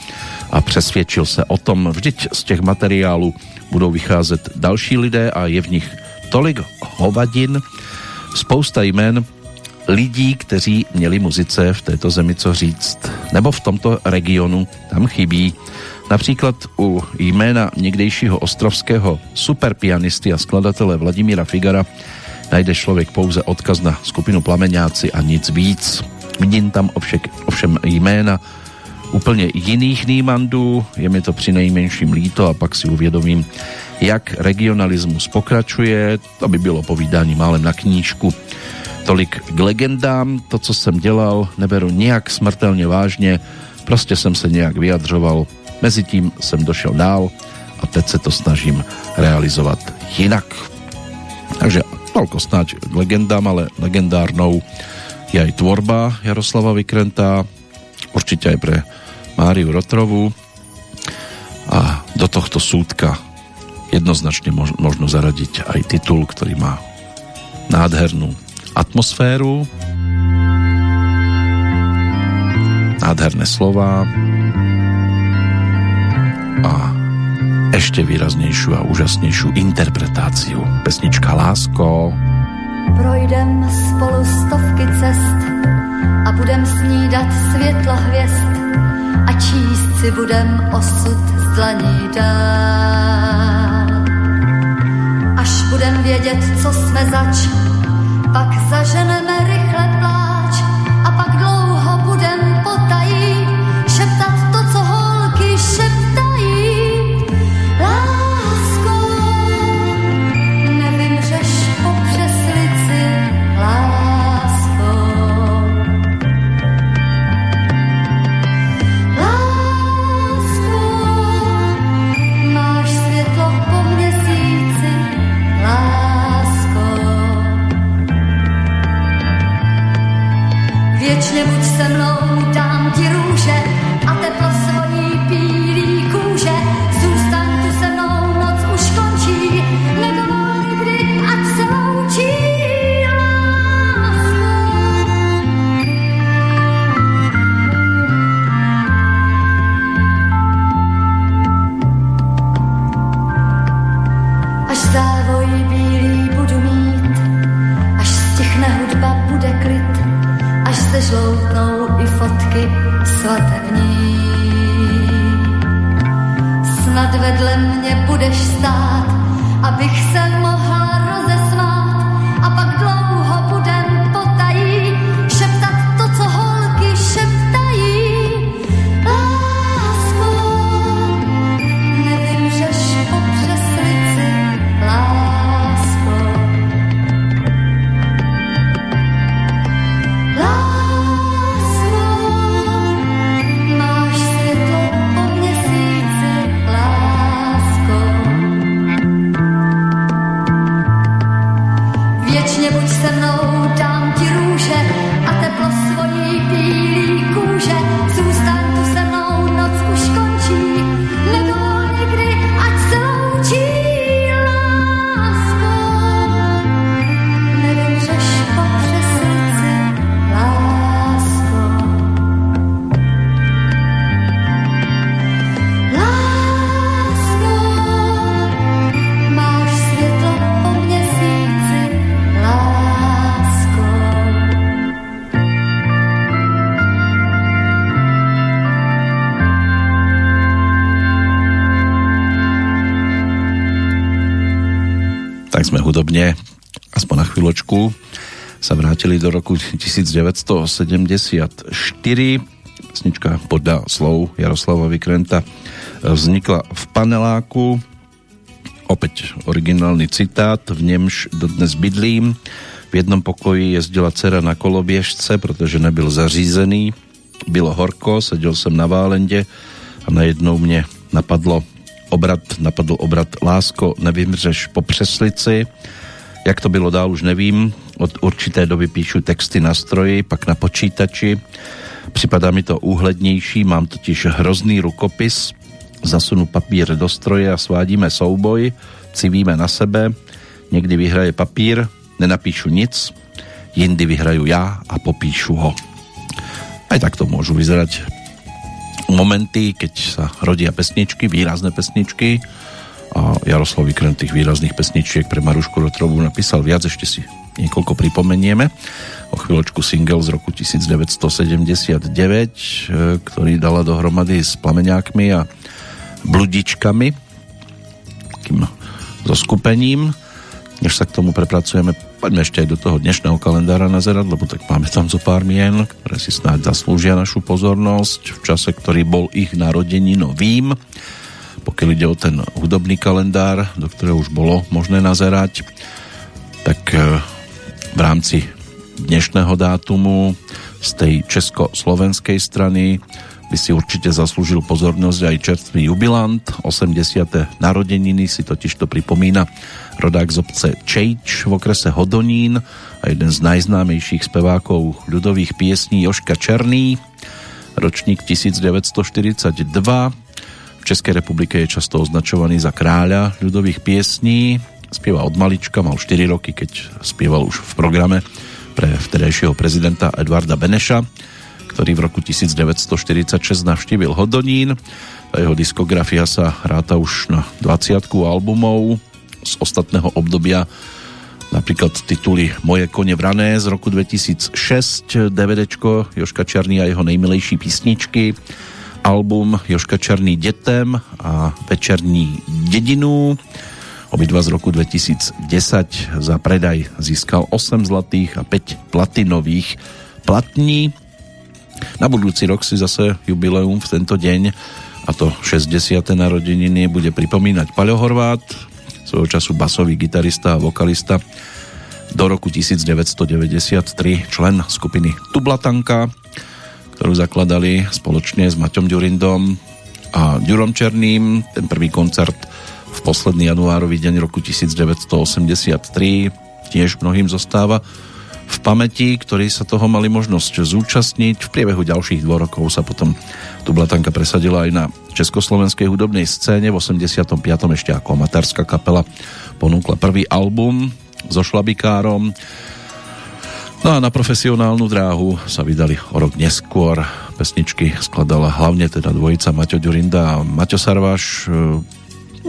a přesvědčil se o tom. Vždyť z těch materiálů budou vycházet další lidé a je v nich tolik hovadin, spousta jmen lidí, kteří měli muzice v této zemi co říct, nebo v tomto regionu tam chybí. Například u jména někdejšího ostrovského superpianisty a skladatele Vladimíra Figara najde člověk pouze odkaz na skupinu Plameňáci a nic víc. Vidím tam ovšek, ovšem jména úplně jiných nýmandů, je mi to při nejmenším líto a pak si uvědomím, jak regionalismus pokračuje, to by bylo povídání málem na knížku. Tolik k legendám, to, co jsem dělal, neberu nějak smrtelně vážně, prostě jsem se nějak vyjadřoval, mezitím jsem došel dál a teď se to snažím realizovat jinak. Takže toľko snáď k legendám, ale legendárnou je aj tvorba Jaroslava Vykrenta, určite aj pre Máriu Rotrovu a do tohto súdka jednoznačne možno zaradiť aj titul, ktorý má nádhernú atmosféru, nádherné slova a ešte výraznejšiu a úžasnejšiu interpretáciu. Pesnička Lásko. Projdem spolu stovky cest a budem snídat světla hvězd a číst si budem osud z dlaní. Až budem vědět, co jsme zač, pak zaženeme rychle pláč 山。Vrátili do roku 1974. Pesnička podľa slov Jaroslava Vykrenta vznikla v paneláku. Opäť originálny citát. V nemž dodnes bydlím. V jednom pokoji jezdila dcera na kolobiežce, protože nebyl zařízený. Bylo horko, sedel jsem na válende a najednou mě napadlo obrat, napadl obrat Lásko, nevymřeš po přeslici. Jak to bylo dál, už nevím. Od určité doby píšu texty na stroji, pak na počítači. Připadá mi to úhlednější, mám totiž hrozný rukopis. Zasunu papír do stroje a svádíme souboj, civíme na sebe. Někdy vyhraje papír, nenapíšu nic, jindy vyhraju já a popíšu ho. Aj tak to môžu vyzerať momenty, keď sa rodia pesničky, výrazné pesničky a Jaroslav Vykrent tých výrazných pesničiek pre Marušku Rotrovu napísal viac, ešte si niekoľko pripomenieme. O chvíľočku single z roku 1979, e, ktorý dala dohromady s plameňákmi a bludičkami, takým zoskupením. Než sa k tomu prepracujeme, poďme ešte aj do toho dnešného kalendára nazerať, lebo tak máme tam zo pár mien, ktoré si snáď zaslúžia našu pozornosť v čase, ktorý bol ich narodení novým. Pokiaľ ide o ten hudobný kalendár, do ktorého už bolo možné nazerať, tak e, v rámci dnešného dátumu z tej československej strany by si určite zaslúžil pozornosť aj čerstvý jubilant. 80. narodeniny si totiž to pripomína rodák z obce Čejč v okrese Hodonín a jeden z najznámejších spevákov ľudových piesní Joška Černý, ročník 1942. V Českej republike je často označovaný za kráľa ľudových piesní. Spieva od malička, mal 4 roky, keď spieval už v programe pre vtedajšieho prezidenta Edvarda Beneša ktorý v roku 1946 navštívil Hodonín. Jeho diskografia sa ráta už na 20 albumov z ostatného obdobia napríklad tituly Moje kone vrané z roku 2006, DVDčko Joška Černý a jeho nejmilejší písničky, album Joška Černý detem a Večerní dedinu. Obidva z roku 2010 za predaj získal 8 zlatých a 5 platinových platní. Na budúci rok si zase jubileum v tento deň a to 60. narodeniny bude pripomínať Paľo Horvát, svojho času basový gitarista a vokalista do roku 1993 člen skupiny Tublatanka, ktorú zakladali spoločne s Maťom Ďurindom a Ďurom Černým. Ten prvý koncert v posledný januárový deň roku 1983 tiež mnohým zostáva v pamäti, ktorí sa toho mali možnosť zúčastniť. V priebehu ďalších dvoch rokov sa potom tu Blatanka presadila aj na československej hudobnej scéne. V 85. ešte ako amatárska kapela ponúkla prvý album so šlabikárom. No a na profesionálnu dráhu sa vydali o rok neskôr. Pesničky skladala hlavne teda dvojica Maťo Ďurinda a Maťo Sarvaš.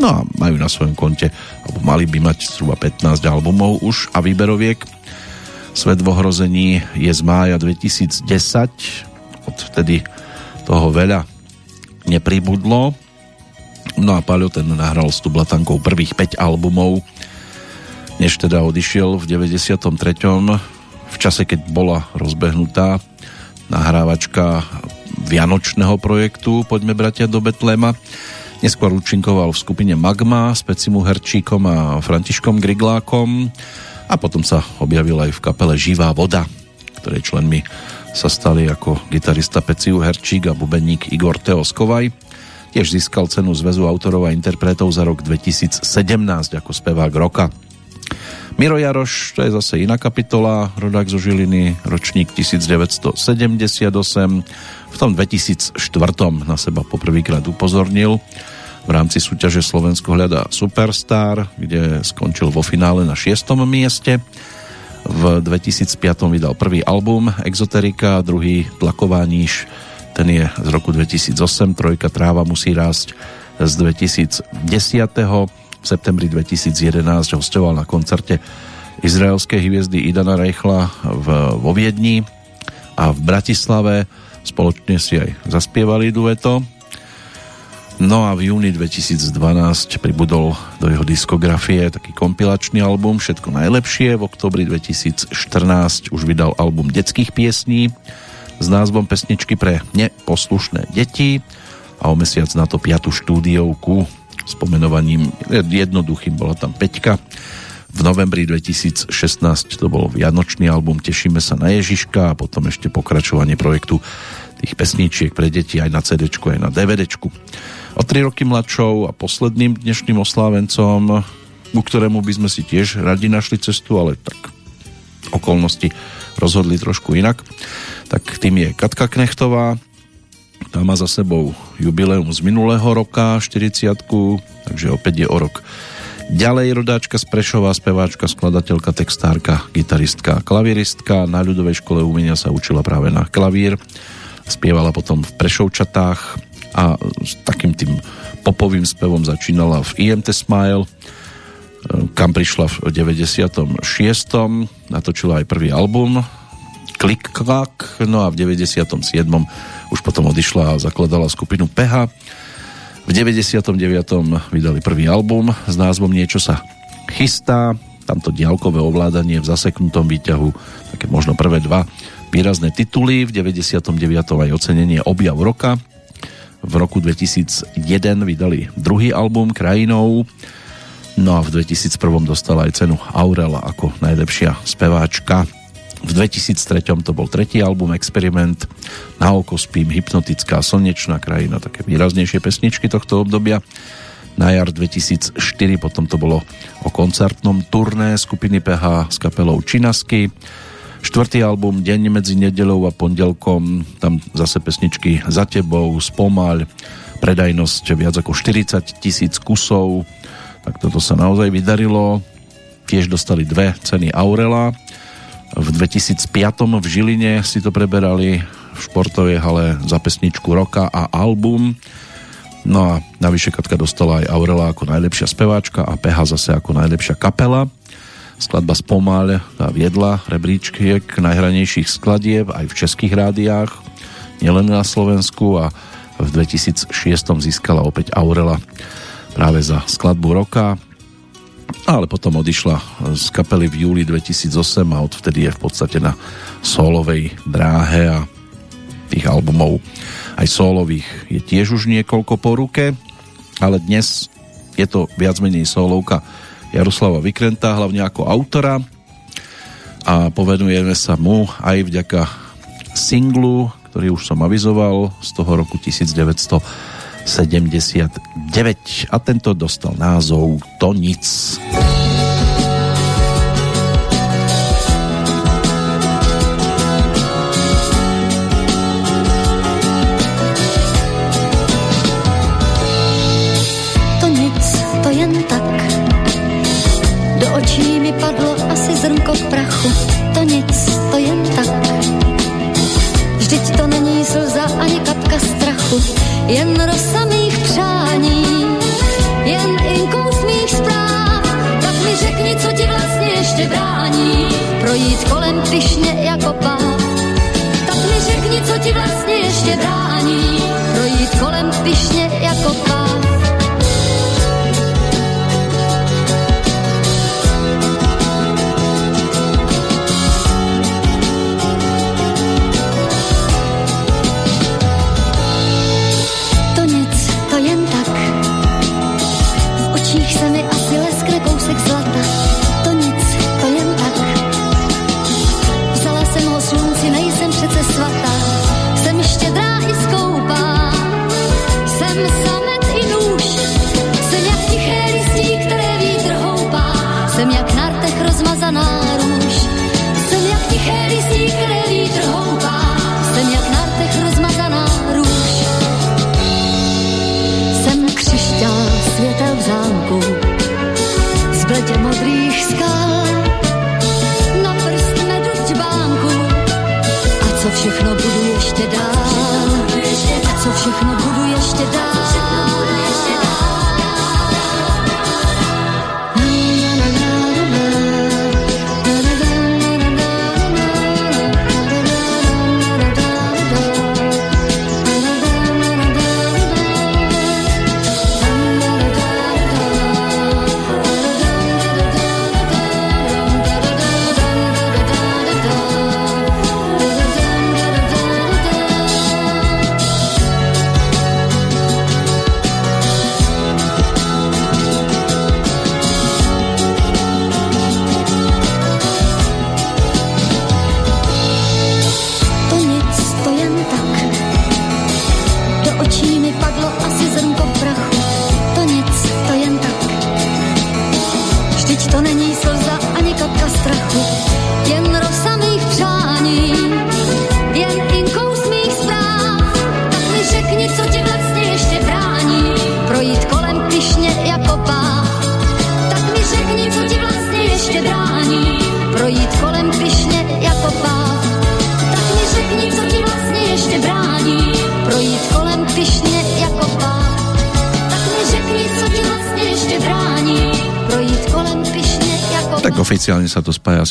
No a majú na svojom konte, alebo mali by mať zhruba 15 albumov už a výberoviek Svet v ohrození je z mája 2010. Odvtedy toho veľa nepribudlo. No a Paľo ten nahral s Tublatankou prvých 5 albumov, než teda odišiel v 93. v čase, keď bola rozbehnutá nahrávačka vianočného projektu Poďme bratia do Betlema. Neskôr účinkoval v skupine Magma s Pecimu Herčíkom a Františkom Griglákom a potom sa objavil aj v kapele Živá voda, ktorej členmi sa stali ako gitarista Peciu Herčík a bubeník Igor Teoskovaj. Tiež získal cenu Zväzu autorov a interpretov za rok 2017 ako spevák roka. Miro Jaroš, to je zase iná kapitola, rodák zo Žiliny, ročník 1978. V tom 2004 na seba poprvýkrát upozornil v rámci súťaže Slovensko hľadá Superstar, kde skončil vo finále na 6. mieste. V 2005 vydal prvý album Exoterika, druhý Tlaková ten je z roku 2008, trojka Tráva musí rásť z 2010. V septembri 2011 hostoval na koncerte izraelskej hviezdy Idana Reichla v, vo Viedni a v Bratislave spoločne si aj zaspievali dueto No a v júni 2012 pribudol do jeho diskografie taký kompilačný album Všetko najlepšie. V oktobri 2014 už vydal album detských piesní s názvom Pesničky pre neposlušné deti a o mesiac na to piatu štúdiovku s pomenovaním jednoduchým, bola tam Peťka. V novembri 2016 to bol vianočný album Tešíme sa na Ježiška a potom ešte pokračovanie projektu tých pesničiek pre deti aj na CD, aj na DVD. O tri roky mladšou a posledným dnešným oslávencom, ku ktorému by sme si tiež radi našli cestu, ale tak okolnosti rozhodli trošku inak. Tak tým je Katka Knechtová, tá má za sebou jubileum z minulého roka, 40 takže opäť je o rok Ďalej rodáčka z Prešova, speváčka, skladateľka, textárka, gitaristka, klaviristka. Na ľudovej škole umenia sa učila práve na klavír. Spievala potom v Prešovčatách a s takým tým popovým spevom začínala v IMT Smile, kam prišla v 96. Natočila aj prvý album Klik Klak, no a v 97. už potom odišla a zakladala skupinu PH. V 99. vydali prvý album s názvom Niečo sa chystá, tamto diálkové ovládanie v zaseknutom výťahu, také možno prvé dva výrazné tituly, v 99. aj ocenenie Objav roka, v roku 2001 vydali druhý album Krajinou, no a v 2001 dostala aj cenu Aurela ako najlepšia speváčka. V 2003 to bol tretí album Experiment, Na oko spím, Hypnotická, Slnečná krajina, také výraznejšie pesničky tohto obdobia. Na jar 2004 potom to bolo o koncertnom turné skupiny PH s kapelou Činasky. Štvrtý album Deň medzi nedelou a pondelkom, tam zase pesničky Za tebou, Spomaľ, predajnosť viac ako 40 tisíc kusov, tak toto sa naozaj vydarilo. Tiež dostali dve ceny Aurela, v 2005 v Žiline si to preberali v športovej hale za pesničku roka a album. No a navyše Katka dostala aj Aurela ako najlepšia speváčka a PH zase ako najlepšia kapela. Skladba Spomal tá viedla rebríčky k najhranejších skladieb aj v českých rádiách, nielen na Slovensku a v 2006 získala opäť Aurela práve za skladbu roka ale potom odišla z kapely v júli 2008 a odvtedy je v podstate na solovej dráhe a tých albumov aj solových je tiež už niekoľko po ruke, ale dnes je to viac menej solovka Jaroslava Vykrenta, hlavne ako autora a povedujeme sa mu aj vďaka singlu, ktorý už som avizoval z toho roku 1900 79 a tento dostal názov To nic. To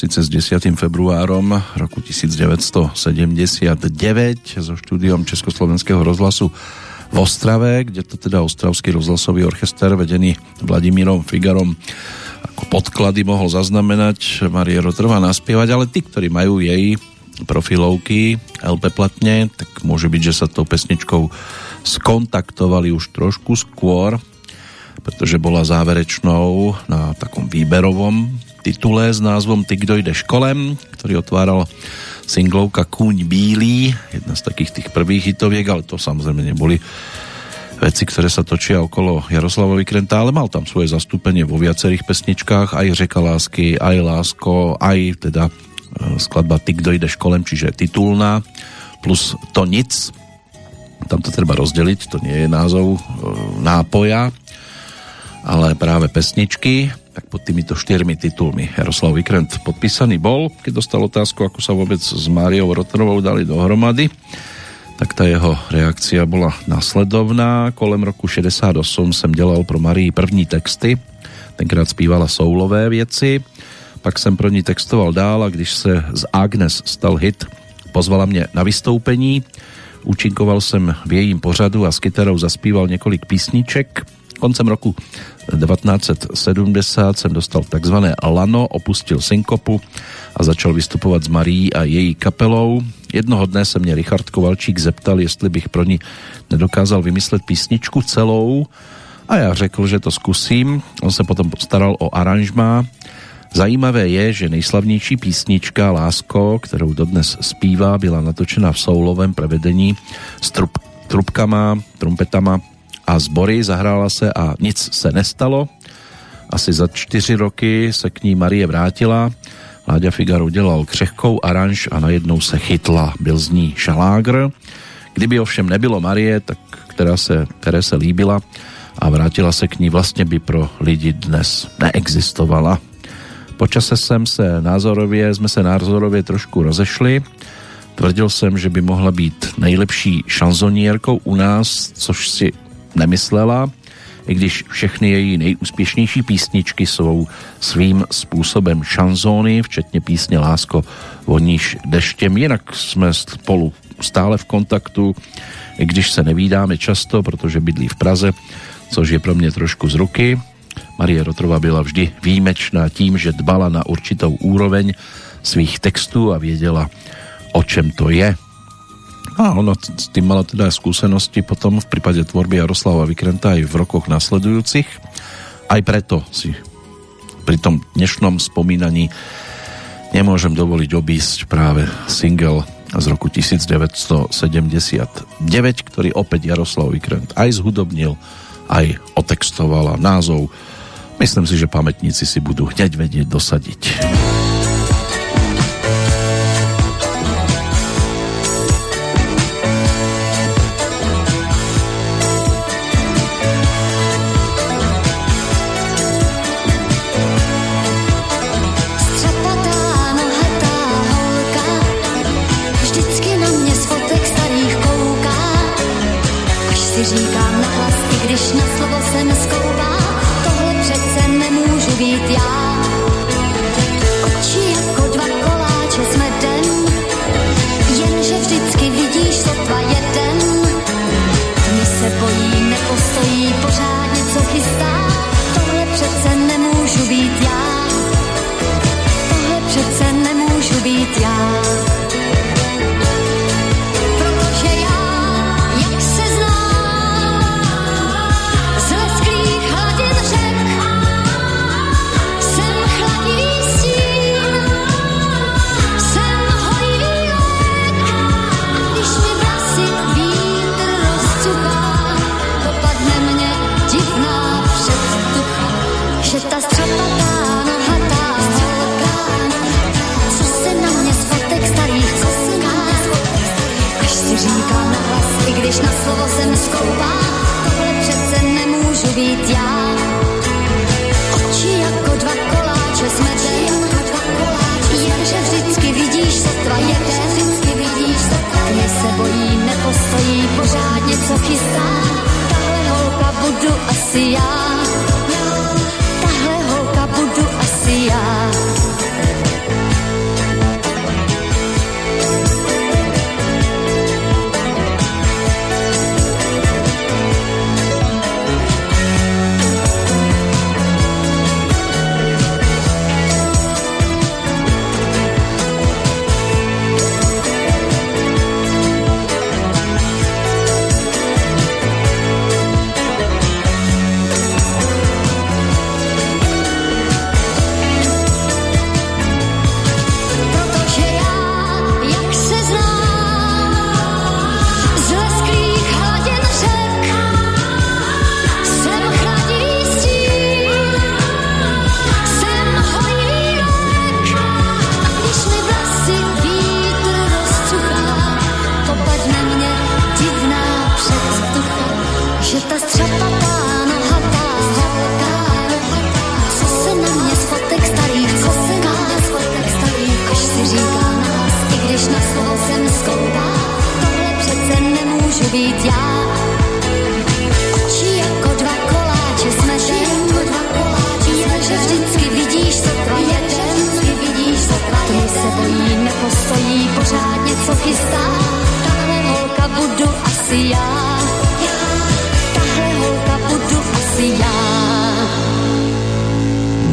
síce s 10. februárom roku 1979 so štúdiom Československého rozhlasu v Ostrave, kde to teda Ostravský rozhlasový orchester vedený Vladimírom Figarom ako podklady mohol zaznamenať. Marie Rotrva naspievať, ale tí, ktorí majú jej profilovky LP platne, tak môže byť, že sa tou pesničkou skontaktovali už trošku skôr, pretože bola záverečnou na takom výberovom titule s názvom Ty, kdo ideš kolem, ktorý otváral singlovka Kúň bílý, jedna z takých tých prvých hitoviek, ale to samozrejme neboli veci, ktoré sa točia okolo Jaroslava Vykrenta, ale mal tam svoje zastúpenie vo viacerých pesničkách, aj Řeka lásky, aj Lásko, aj teda e, skladba Ty, kdo ideš kolem, čiže titulná, plus To nic, tam to treba rozdeliť, to nie je názov e, nápoja, ale práve pesničky, tak pod týmito štyrmi titulmi. Jaroslav Vikrent podpísaný bol, keď dostal otázku, ako sa vôbec s Máriou Rotrovou dali dohromady, tak ta jeho reakcia bola nasledovná. Kolem roku 68 jsem dělal pro Marii první texty, tenkrát zpívala soulové věci, pak jsem pro ní textoval dál a když se z Agnes stal hit, pozvala mě na vystoupení, účinkoval jsem v jejím pořadu a s kytarou zaspíval několik písniček. Koncem roku 1970 jsem dostal takzvané Lano, opustil synkopu a začal vystupovat s Marí a její kapelou. Jednoho dne se mě Richard Kovalčík zeptal, jestli bych pro ní nedokázal vymyslet písničku celou a já řekl, že to zkusím. On se potom postaral o aranžma. Zajímavé je, že nejslavnější písnička Lásko, kterou dodnes zpívá, byla natočena v soulovém prevedení s trup, trubkama, trumpetama a zbory. Zahrála se a nic se nestalo. Asi za čtyři roky se k ní Marie vrátila Láďa Figaro udělal křehkou aranž a najednou se chytla. Byl z ní šalágr. Kdyby ovšem nebylo Marie, tak která se, které se líbila a vrátila se k ní, vlastně by pro lidi dnes neexistovala. Počase jsem se názorově, jsme se názorově trošku rozešli. Tvrdil jsem, že by mohla být nejlepší šanzonierkou u nás, což si nemyslela i když všechny její nejúspěšnější písničky jsou svým způsobem šanzóny, včetně písně Lásko voníš deštěm. Jinak jsme spolu stále v kontaktu, i když se nevídáme často, protože bydlí v Praze, což je pro mě trošku z ruky. Marie Rotrova byla vždy výjimečná tím, že dbala na určitou úroveň svých textů a věděla, o čem to je. A ona s tým mala teda skúsenosti potom v prípade tvorby Jaroslava Vykrenta aj v rokoch nasledujúcich. Aj preto si pri tom dnešnom spomínaní nemôžem dovoliť obísť práve single z roku 1979, ktorý opäť Jaroslav Vykrent aj zhudobnil, aj otextoval a názov myslím si, že pamätníci si budú hneď vedieť dosadiť.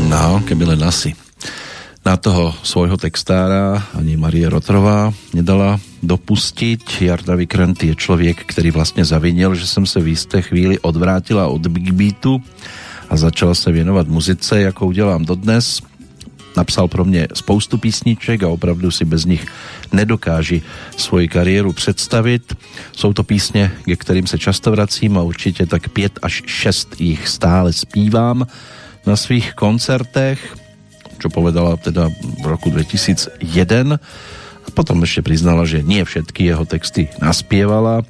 No, keby len asi. Na toho svojho textára ani Marie Rotrová nedala dopustiť. Jarda Vikrant je člověk, který vlastně zavinil, že jsem se v jisté chvíli odvrátila od Big Beatu a začala se věnovat muzice, jakou dělám dodnes. Napsal pro mě spoustu písniček a opravdu si bez nich nedokáži svoji kariéru představit. Jsou to písně, ke kterým se často vracím a určitě tak pět až šest jich stále zpívám na svých koncertech, čo povedala teda v roku 2001 a potom ešte priznala, že nie všetky jeho texty naspievala.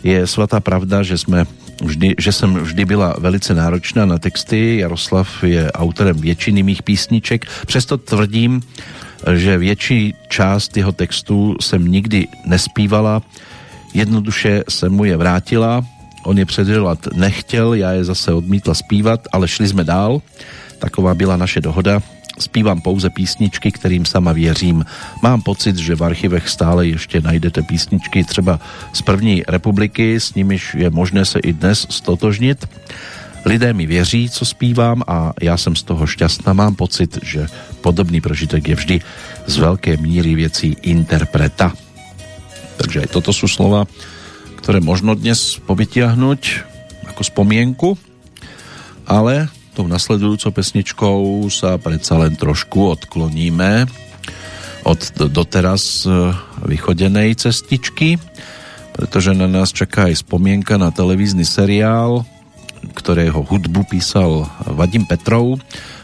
Je svatá pravda, že sme vždy, že jsem vždy byla velice náročná na texty. Jaroslav je autorem většiny mých písniček. Přesto tvrdím, že větší část jeho textů jsem nikdy nespívala. Jednoduše se mu je vrátila. On je předělat nechtěl, já je zase odmítla zpívat, ale šli jsme dál. Taková byla naše dohoda. Spívam pouze písničky, kterým sama věřím. Mám pocit, že v archivech stále ještě najdete písničky třeba z první republiky, s nimiž je možné se i dnes stotožnit. Lidé mi věří, co zpívám a já jsem z toho šťastná. Mám pocit, že podobný prožitek je vždy z velké míry věcí interpreta. Takže aj toto sú slova, ktoré možno dnes povytiahnuť ako spomienku, ale tou nasledujúcou pesničkou sa predsa len trošku odkloníme od doteraz e, vychodenej cestičky, pretože na nás čaká aj spomienka na televízny seriál, ktorého hudbu písal Vadim Petrov.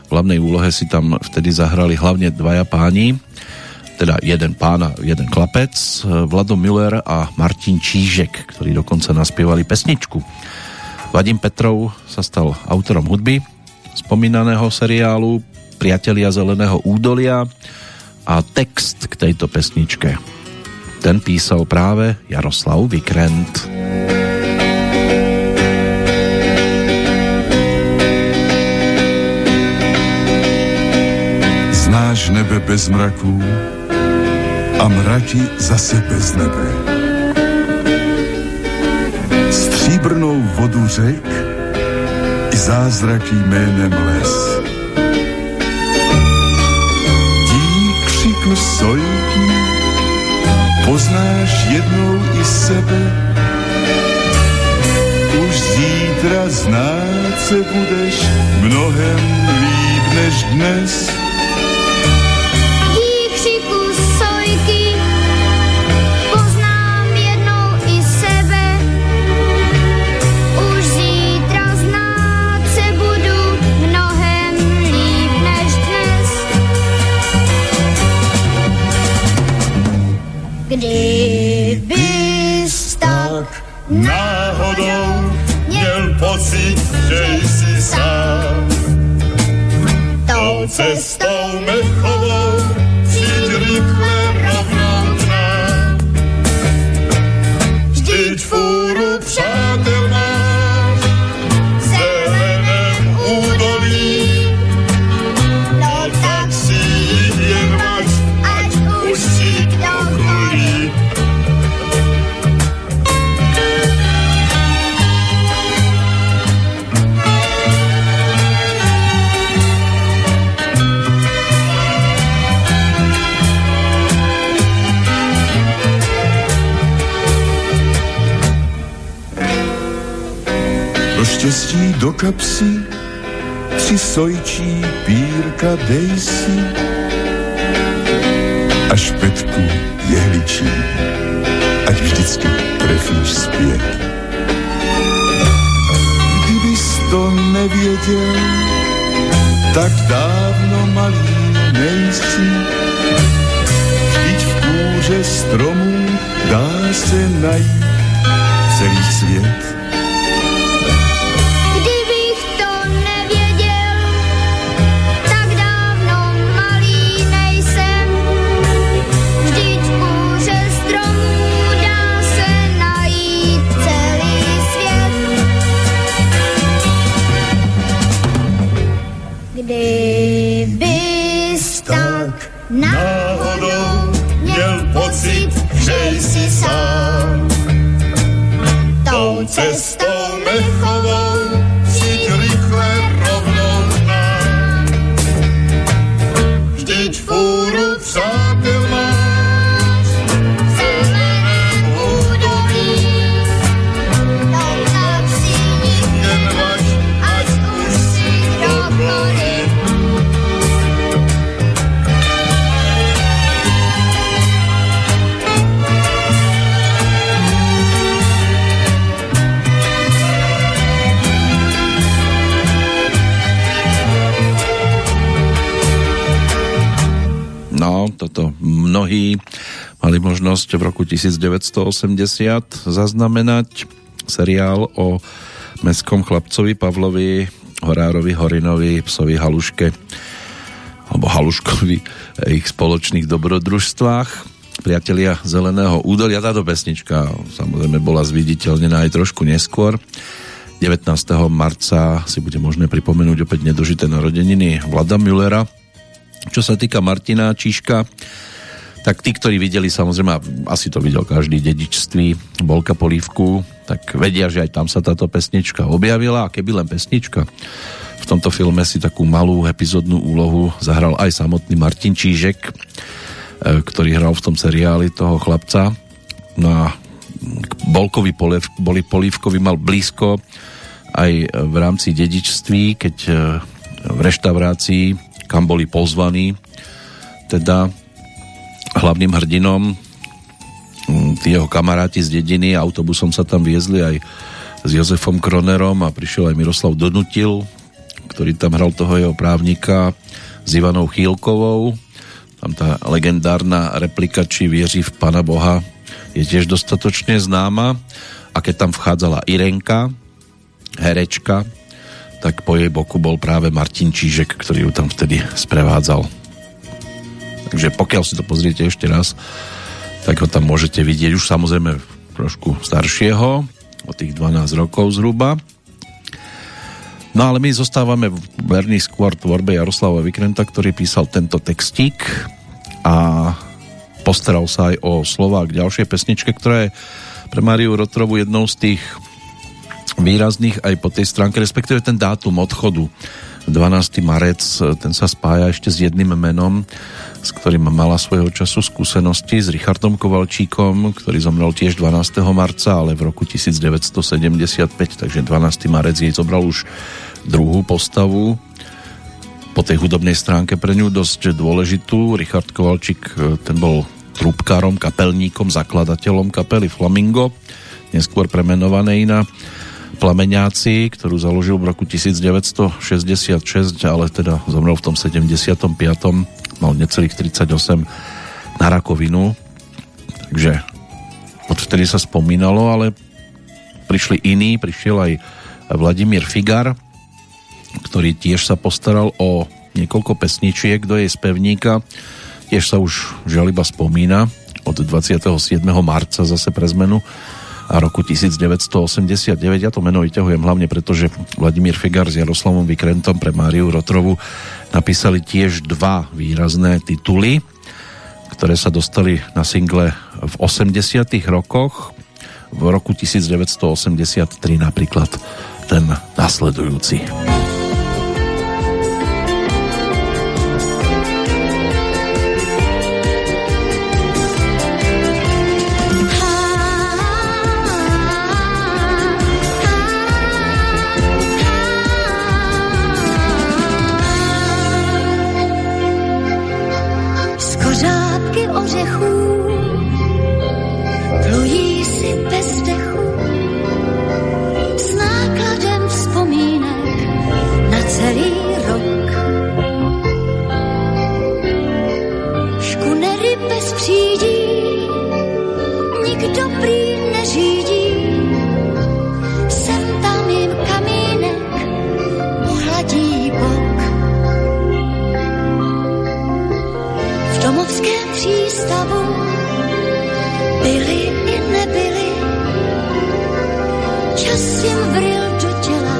V hlavnej úlohe si tam vtedy zahrali hlavne dvaja páni, teda jeden pán a jeden chlapec, Vlado Müller a Martin Čížek, ktorí dokonca naspievali pesničku. Vadim Petrov sa stal autorom hudby spomínaného seriálu Priatelia zeleného údolia a text k tejto pesničke ten písal práve Jaroslav Vikrent. Znáš nebe bez mraků a mraky zase bez nebe. Stříbrnou vodu řek i zázraky jménem les. Dík křiknu sojky, poznáš jednou i sebe. Už zítra znát se budeš mnohem líp než dnes. Kdyby tak náhodou měl pocit, že jsi sám, do kapsy tři sojčí pírka dej si a špetku jehličí, ať vždycky trefíš zpět. Kdybys to nevěděl, tak dávno malý nejsi. Vždyť v kůře stromů dá se najít celý svět. Možnosť v roku 1980 zaznamenať seriál o mestskom chlapcovi Pavlovi Horárovi Horinovi, psovi Haluške alebo Haluškovi ich spoločných dobrodružstvách priatelia Zeleného údolia. Táto pesnička samozrejme bola zviditeľnená aj trošku neskôr. 19. marca si bude možné pripomenúť opäť nedožité narodeniny Vlada Müllera, čo sa týka Martina Číška, tak tí, ktorí videli, samozrejme, asi to videl každý dedičství Bolka Polívku, tak vedia, že aj tam sa táto pesnička objavila a keby len pesnička. V tomto filme si takú malú epizodnú úlohu zahral aj samotný Martin Čížek, e, ktorý hral v tom seriáli toho chlapca. No a Bolkovi boli Polívkovi mal blízko aj v rámci dedičství, keď e, v reštaurácii kam boli pozvaní teda hlavným hrdinom mm, tí jeho kamaráti z dediny autobusom sa tam viezli aj s Jozefom Kronerom a prišiel aj Miroslav Donutil ktorý tam hral toho jeho právnika s Ivanou Chýlkovou tam tá legendárna replika či vieří v Pana Boha je tiež dostatočne známa a keď tam vchádzala Irenka herečka tak po jej boku bol práve Martin Čížek, ktorý ju tam vtedy sprevádzal. Takže pokiaľ si to pozriete ešte raz, tak ho tam môžete vidieť už samozrejme trošku staršieho, o tých 12 rokov zhruba. No ale my zostávame verný skôr tvorbe Jaroslava Vikrenta, ktorý písal tento textík a postaral sa aj o slova k ďalšej pesničke, ktorá je pre Mariu Rotrovu jednou z tých výrazných aj po tej stránke, respektíve ten dátum odchodu 12. marec, ten sa spája ešte s jedným menom, s ktorým mala svojho času skúsenosti s Richardom Kovalčíkom, ktorý zomrel tiež 12. marca, ale v roku 1975, takže 12. marec jej zobral už druhú postavu po tej hudobnej stránke pre ňu dosť dôležitú. Richard Kovalčík, ten bol trúbkárom, kapelníkom, zakladateľom kapely Flamingo, neskôr premenovanej na Plameňáci, ktorú založil v roku 1966, ale teda zomrel v tom 75. Mal necelých 38 na rakovinu. Takže odvtedy sa spomínalo, ale prišli iní, prišiel aj Vladimír Figar, ktorý tiež sa postaral o niekoľko pesničiek do jej spevníka. Tiež sa už žiaľ iba spomína od 27. marca zase pre zmenu roku 1989. Ja to meno vyťahujem hlavne preto, že Vladimír Figar s Jaroslavom Vykrentom pre Máriu Rotrovu napísali tiež dva výrazné tituly, ktoré sa dostali na single v 80 rokoch. V roku 1983 napríklad ten nasledujúci. přístavu byli i nebyli. Čas jim vril do těla,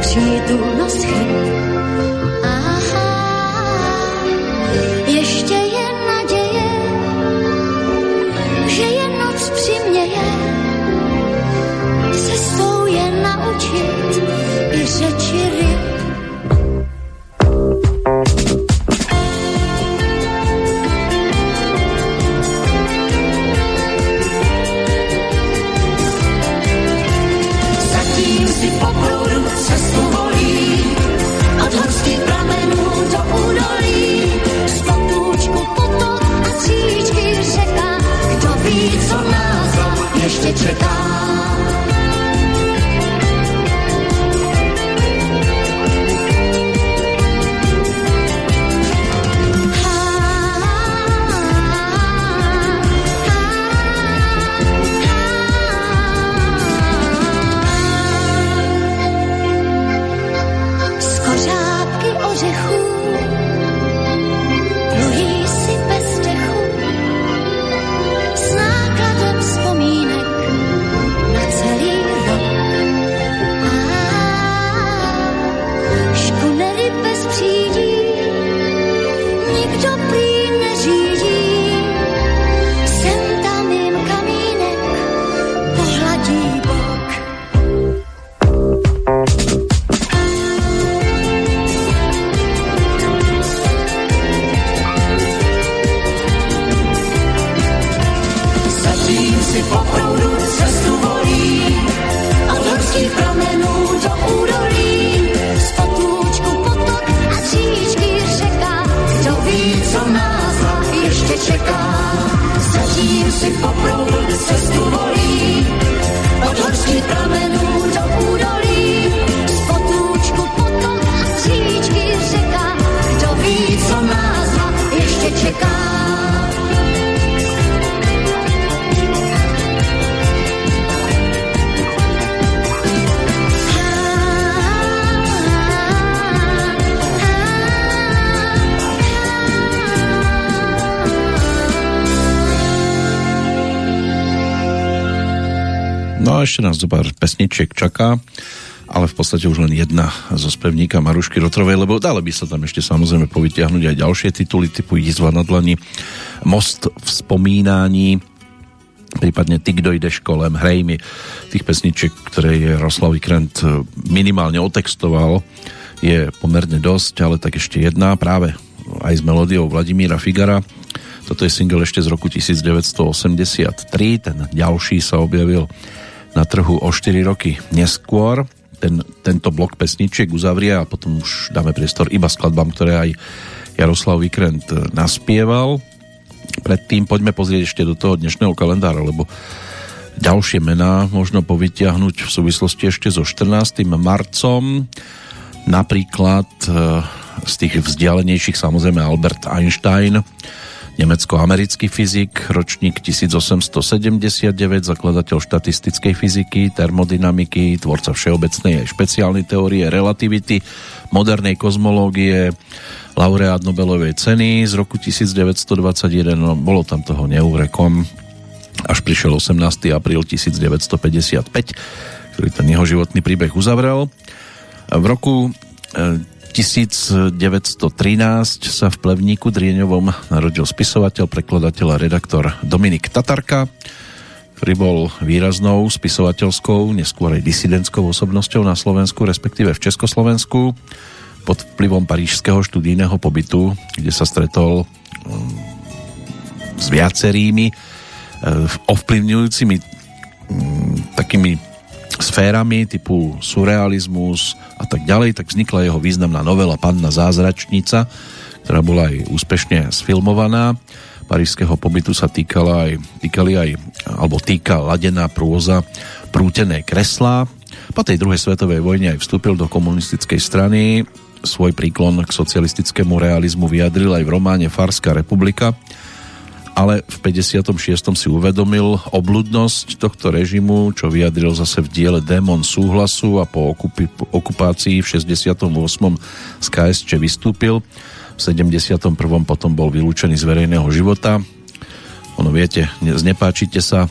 přijdu na schyb ešte nás zo pár pesničiek čaká, ale v podstate už len jedna zo spevníka Marušky Rotrovej, lebo dali by sa tam ešte samozrejme povytiahnuť aj ďalšie tituly typu Jizva na dlani, Most v spomínaní, prípadne Ty, kdo ideš kolem, hrej mi, tých pesničiek, ktoré je Jaroslav Krent minimálne otextoval, je pomerne dosť, ale tak ešte jedna práve aj s melódiou Vladimíra Figara. Toto je single ešte z roku 1983, ten ďalší sa objavil trhu o 4 roky neskôr. Ten, tento blok pesničiek uzavrie a potom už dáme priestor iba skladbám, ktoré aj Jaroslav Vikrent naspieval. Predtým poďme pozrieť ešte do toho dnešného kalendára, lebo ďalšie mená možno povytiahnuť v súvislosti ešte so 14. marcom. Napríklad e, z tých vzdialenejších samozrejme Albert Einstein, nemecko-americký fyzik, ročník 1879, zakladateľ štatistickej fyziky, termodynamiky, tvorca všeobecnej aj špeciálnej teórie relativity, modernej kozmológie, laureát Nobelovej ceny z roku 1921, no, bolo tam toho neúrekom, až prišiel 18. apríl 1955, ktorý ten jeho životný príbeh uzavrel. V roku 1913 sa v Plevníku Drieňovom narodil spisovateľ, prekladateľ a redaktor Dominik Tatarka, ktorý bol výraznou spisovateľskou, neskôr aj disidentskou osobnosťou na Slovensku, respektíve v Československu pod vplyvom parížského študijného pobytu, kde sa stretol um, s viacerými uh, ovplyvňujúcimi um, takými sférami typu surrealizmus a tak ďalej, tak vznikla jeho významná novela Panna zázračnica, ktorá bola aj úspešne sfilmovaná. Parížského pobytu sa týkala aj, týkali aj, alebo týka ladená prôza prútené kreslá. Po tej druhej svetovej vojne aj vstúpil do komunistickej strany. Svoj príklon k socialistickému realizmu vyjadril aj v románe Farská republika, ale v 56. si uvedomil obludnosť tohto režimu, čo vyjadril zase v diele Démon súhlasu a po okupácii v 68. z KSČ vystúpil. V 71. potom bol vylúčený z verejného života. Ono viete, znepáčite sa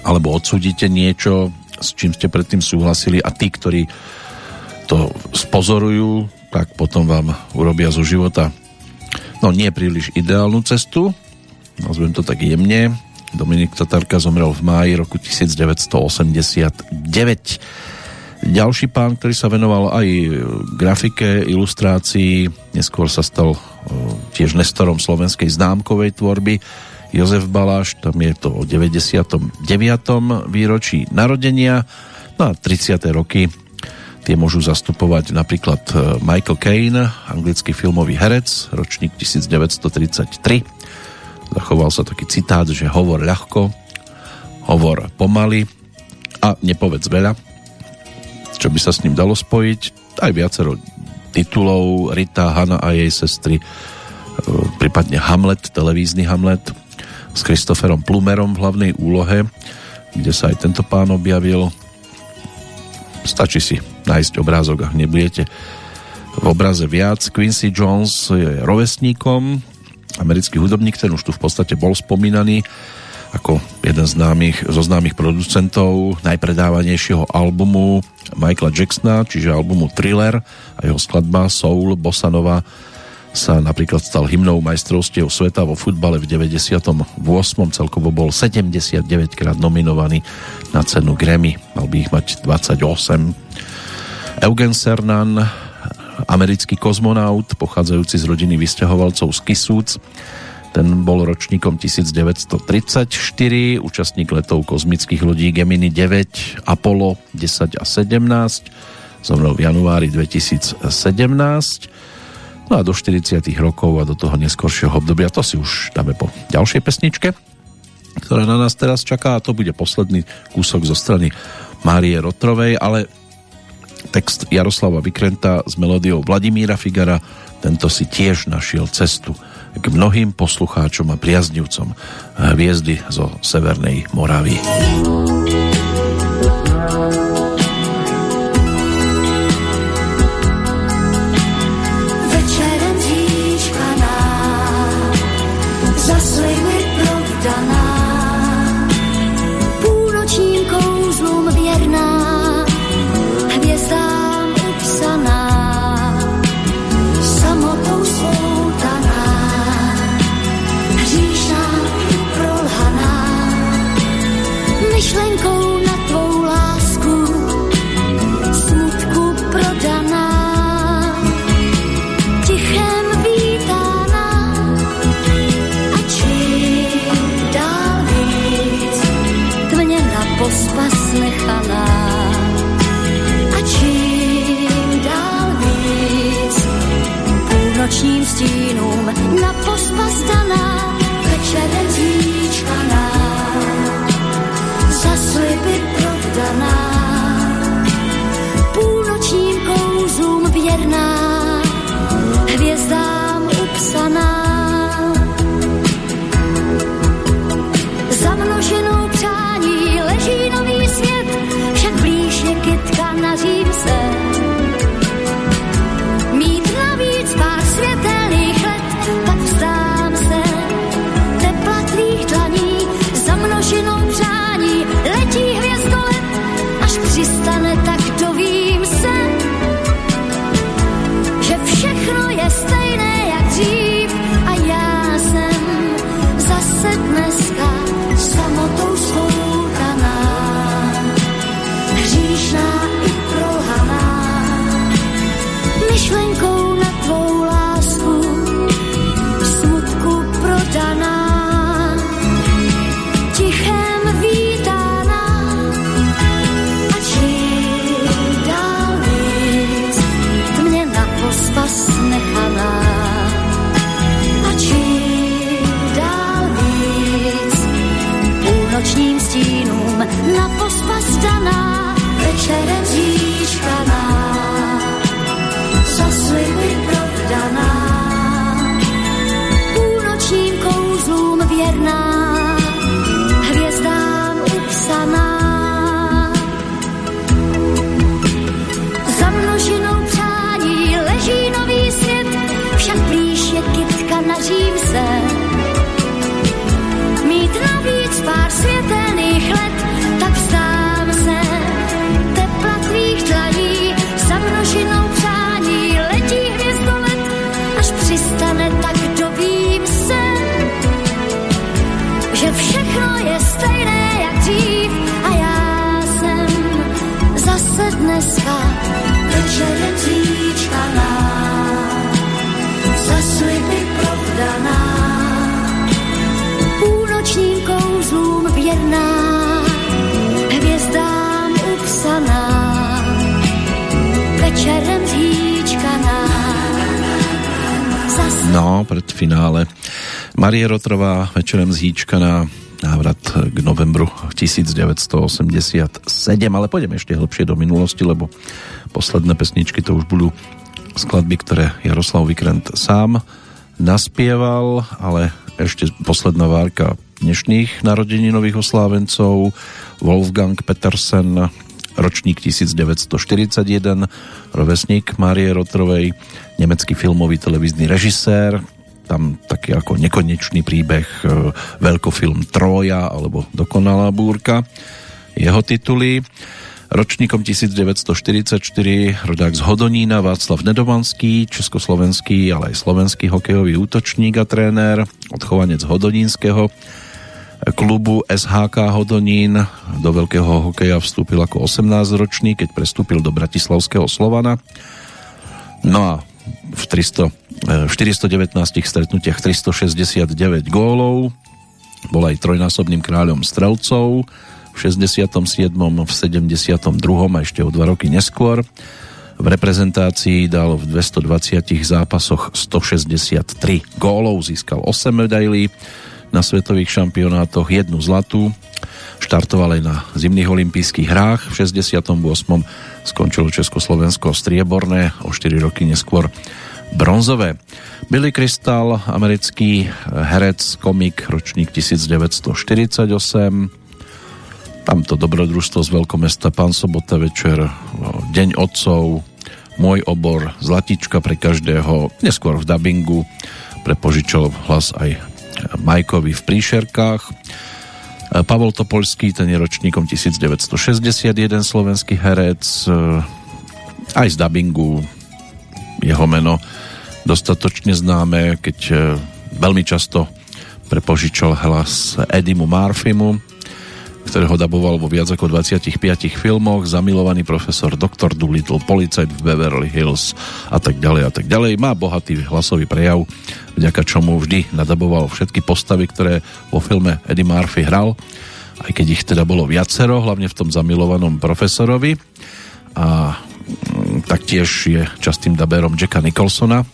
alebo odsudíte niečo, s čím ste predtým súhlasili a tí, ktorí to spozorujú, tak potom vám urobia zo života no nie príliš ideálnu cestu, nazvem to tak jemne. Dominik Tatarka zomrel v máji roku 1989. Ďalší pán, ktorý sa venoval aj grafike, ilustrácii, neskôr sa stal tiež nestorom slovenskej známkovej tvorby, Jozef Baláš, tam je to o 99. výročí narodenia, no a 30. roky tie môžu zastupovať napríklad Michael Caine, anglický filmový herec, ročník 1933, Zachoval sa taký citát, že hovor ľahko, hovor pomaly a nepovedz veľa, čo by sa s ním dalo spojiť. Aj viacero titulov Rita, Hanna a jej sestry, e, prípadne Hamlet, televízny Hamlet s Christopherom Plumerom v hlavnej úlohe, kde sa aj tento pán objavil. Stačí si nájsť obrázok, ak nebudete v obraze viac. Quincy Jones je rovesníkom americký hudobník, ten už tu v podstate bol spomínaný ako jeden z známych, zo známych producentov najpredávanejšieho albumu Michaela Jacksona, čiže albumu Thriller a jeho skladba Soul Bossanova sa napríklad stal hymnou majstrovstiev sveta vo futbale v 98. Celkovo bol 79 krát nominovaný na cenu Grammy. Mal by ich mať 28. Eugen Cernan americký kozmonaut, pochádzajúci z rodiny vysťahovalcov z Kisúc. Ten bol ročníkom 1934, účastník letov kozmických lodí Gemini 9, Apollo 10 a 17, zomrel v januári 2017. No a do 40 rokov a do toho neskoršieho obdobia, to si už dáme po ďalšej pesničke, ktorá na nás teraz čaká a to bude posledný kúsok zo strany Márie Rotrovej, ale text Jaroslava Vykrenta s melódiou Vladimíra Figara, tento si tiež našiel cestu k mnohým poslucháčom a priaznivcom hviezdy zo Severnej Moravy. No, pred finále. Marie Rotrová večerem zhýčkaná návrat k novembru 1987, ale pôjdeme ešte hlbšie do minulosti, lebo posledné pesničky to už budú skladby, ktoré Jaroslav Vikrent sám naspieval, ale ešte posledná várka dnešných narodeninových oslávencov Wolfgang Petersen ročník 1941 rovesník Márie Rotrovej nemecký filmový televízny režisér, tam taký ako nekonečný príbeh, e, veľkofilm Troja alebo Dokonalá búrka. Jeho tituly Ročníkom 1944 rodák z Hodonína Václav Nedomanský, československý, ale aj slovenský hokejový útočník a tréner, odchovanec Hodonínskeho klubu SHK Hodonín. Do veľkého hokeja vstúpil ako 18-ročný, keď prestúpil do Bratislavského Slovana. No a v 300, 419 e, stretnutiach 369 gólov. Bol aj trojnásobným kráľom strelcov v 67., v 72. a ešte o dva roky neskôr. V reprezentácii dal v 220 zápasoch 163 gólov, získal 8 medailí na svetových šampionátoch, jednu zlatú. Štartoval aj na zimných olympijských hrách. V 68. skončilo Československo strieborné, o 4 roky neskôr bronzové. Billy Crystal, americký herec, komik, ročník 1948. Tamto dobrodružstvo z veľkomesta Pán Sobota večer, Deň otcov, Môj obor, Zlatička pre každého, neskôr v dabingu, pre požičal hlas aj Majkovi v príšerkách. Pavol Topolský, ten je ročníkom 1961, slovenský herec, aj z dabingu jeho meno dostatočne známe, keď e, veľmi často prepožičal hlas Edimu Marfimu, ktorého daboval vo viac ako 25 filmoch, zamilovaný profesor Dr. Doolittle, policajt v Beverly Hills a tak ďalej a tak ďalej. Má bohatý hlasový prejav, vďaka čomu vždy nadaboval všetky postavy, ktoré vo filme Eddie Murphy hral, aj keď ich teda bolo viacero, hlavne v tom zamilovanom profesorovi. A mm, taktiež je častým daberom Jacka Nicholsona,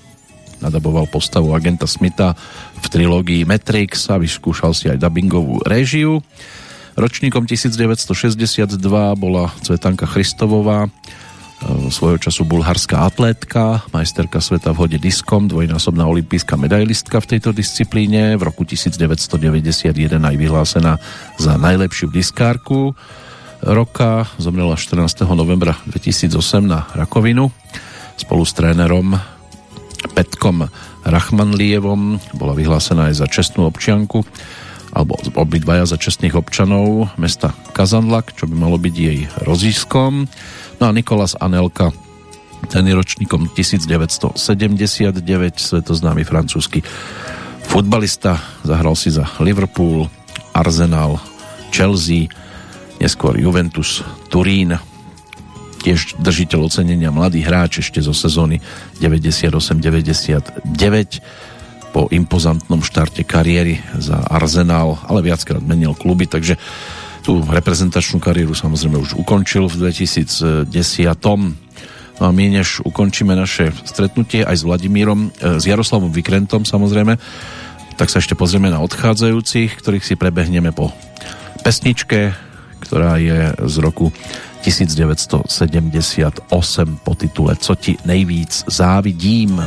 nadaboval postavu agenta Smitha v trilógii Matrix a vyskúšal si aj dubbingovú réžiu. Ročníkom 1962 bola Cvetanka Christovová, e, svojho času bulharská atlétka, majsterka sveta v hode diskom, dvojnásobná olimpijská medailistka v tejto disciplíne, v roku 1991 aj vyhlásená za najlepšiu diskárku roka, zomrela 14. novembra 2008 na rakovinu. Spolu s trénerom Petkom Rachmanlievom bola vyhlásená aj za čestnú občianku alebo obidvaja za čestných občanov mesta Kazanlak, čo by malo byť jej rozískom. No a Nikolas Anelka, ten je ročníkom 1979, svetoznámy francúzsky futbalista, zahral si za Liverpool, Arsenal, Chelsea, neskôr Juventus, Turín, tiež držiteľ ocenenia mladý hráč ešte zo sezóny 98-99 po impozantnom štarte kariéry za Arsenal, ale viackrát menil kluby, takže tú reprezentačnú kariéru samozrejme už ukončil v 2010. No a my než ukončíme naše stretnutie aj s Vladimírom, e, s Jaroslavom Vikrentom samozrejme, tak sa ešte pozrieme na odchádzajúcich, ktorých si prebehneme po pesničke, ktorá je z roku 1978 po titule Co ti nejvíc závidím.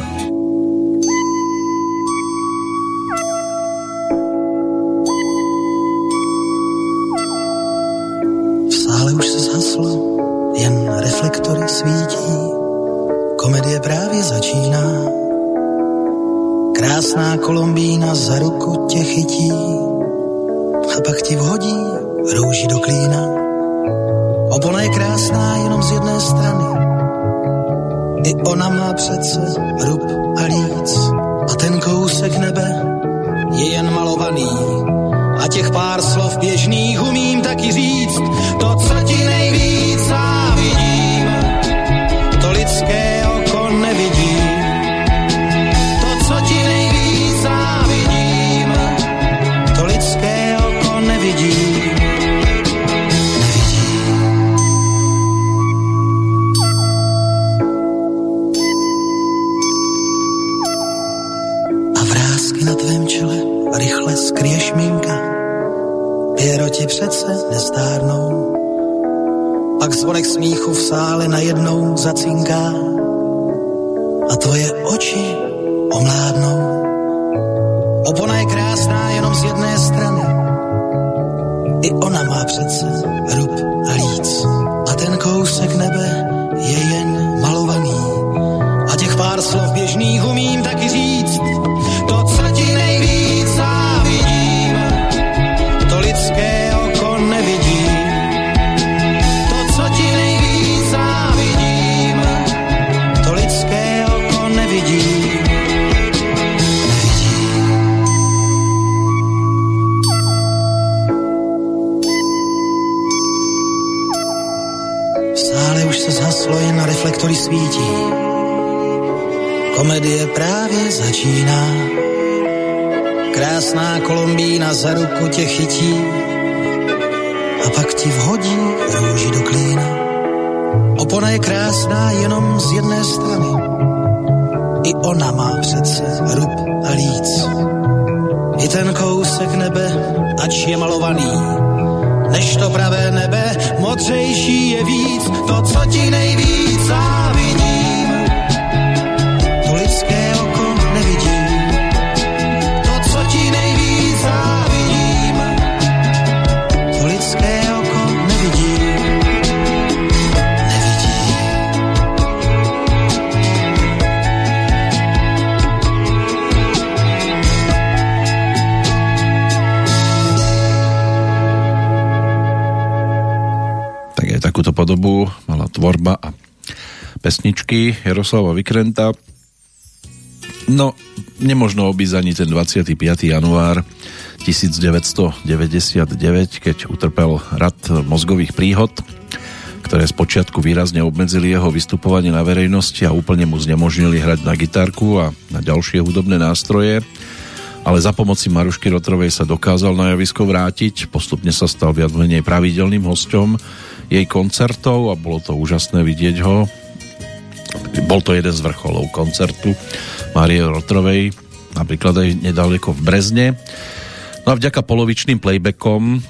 ale už se zhaslo, jen reflektory svítí. Komedie právě začíná, krásná Kolombína za ruku tě chytí a pak ti vhodí růži do klína. Obona je krásná jenom z jedné strany, i ona má přece rub a líc a ten kousek nebe je jen malovaný. A těch pár slov běžných umím taky říct. To, co přece nestárnou. Pak zvonek smíchu v sále najednou zacinká a tvoje oči pesničky Jaroslava Vikrenta. No, nemožno obísť ani ten 25. január 1999, keď utrpel rad mozgových príhod, ktoré spočiatku výrazne obmedzili jeho vystupovanie na verejnosti a úplne mu znemožnili hrať na gitarku a na ďalšie hudobné nástroje. Ale za pomoci Marušky Rotrovej sa dokázal na javisko vrátiť, postupne sa stal viac menej pravidelným hosťom jej koncertov a bolo to úžasné vidieť ho. Bol to jeden z vrcholov koncertu Márie Rotrovej, napríklad aj nedaleko v Brezne. No a vďaka polovičným playbackom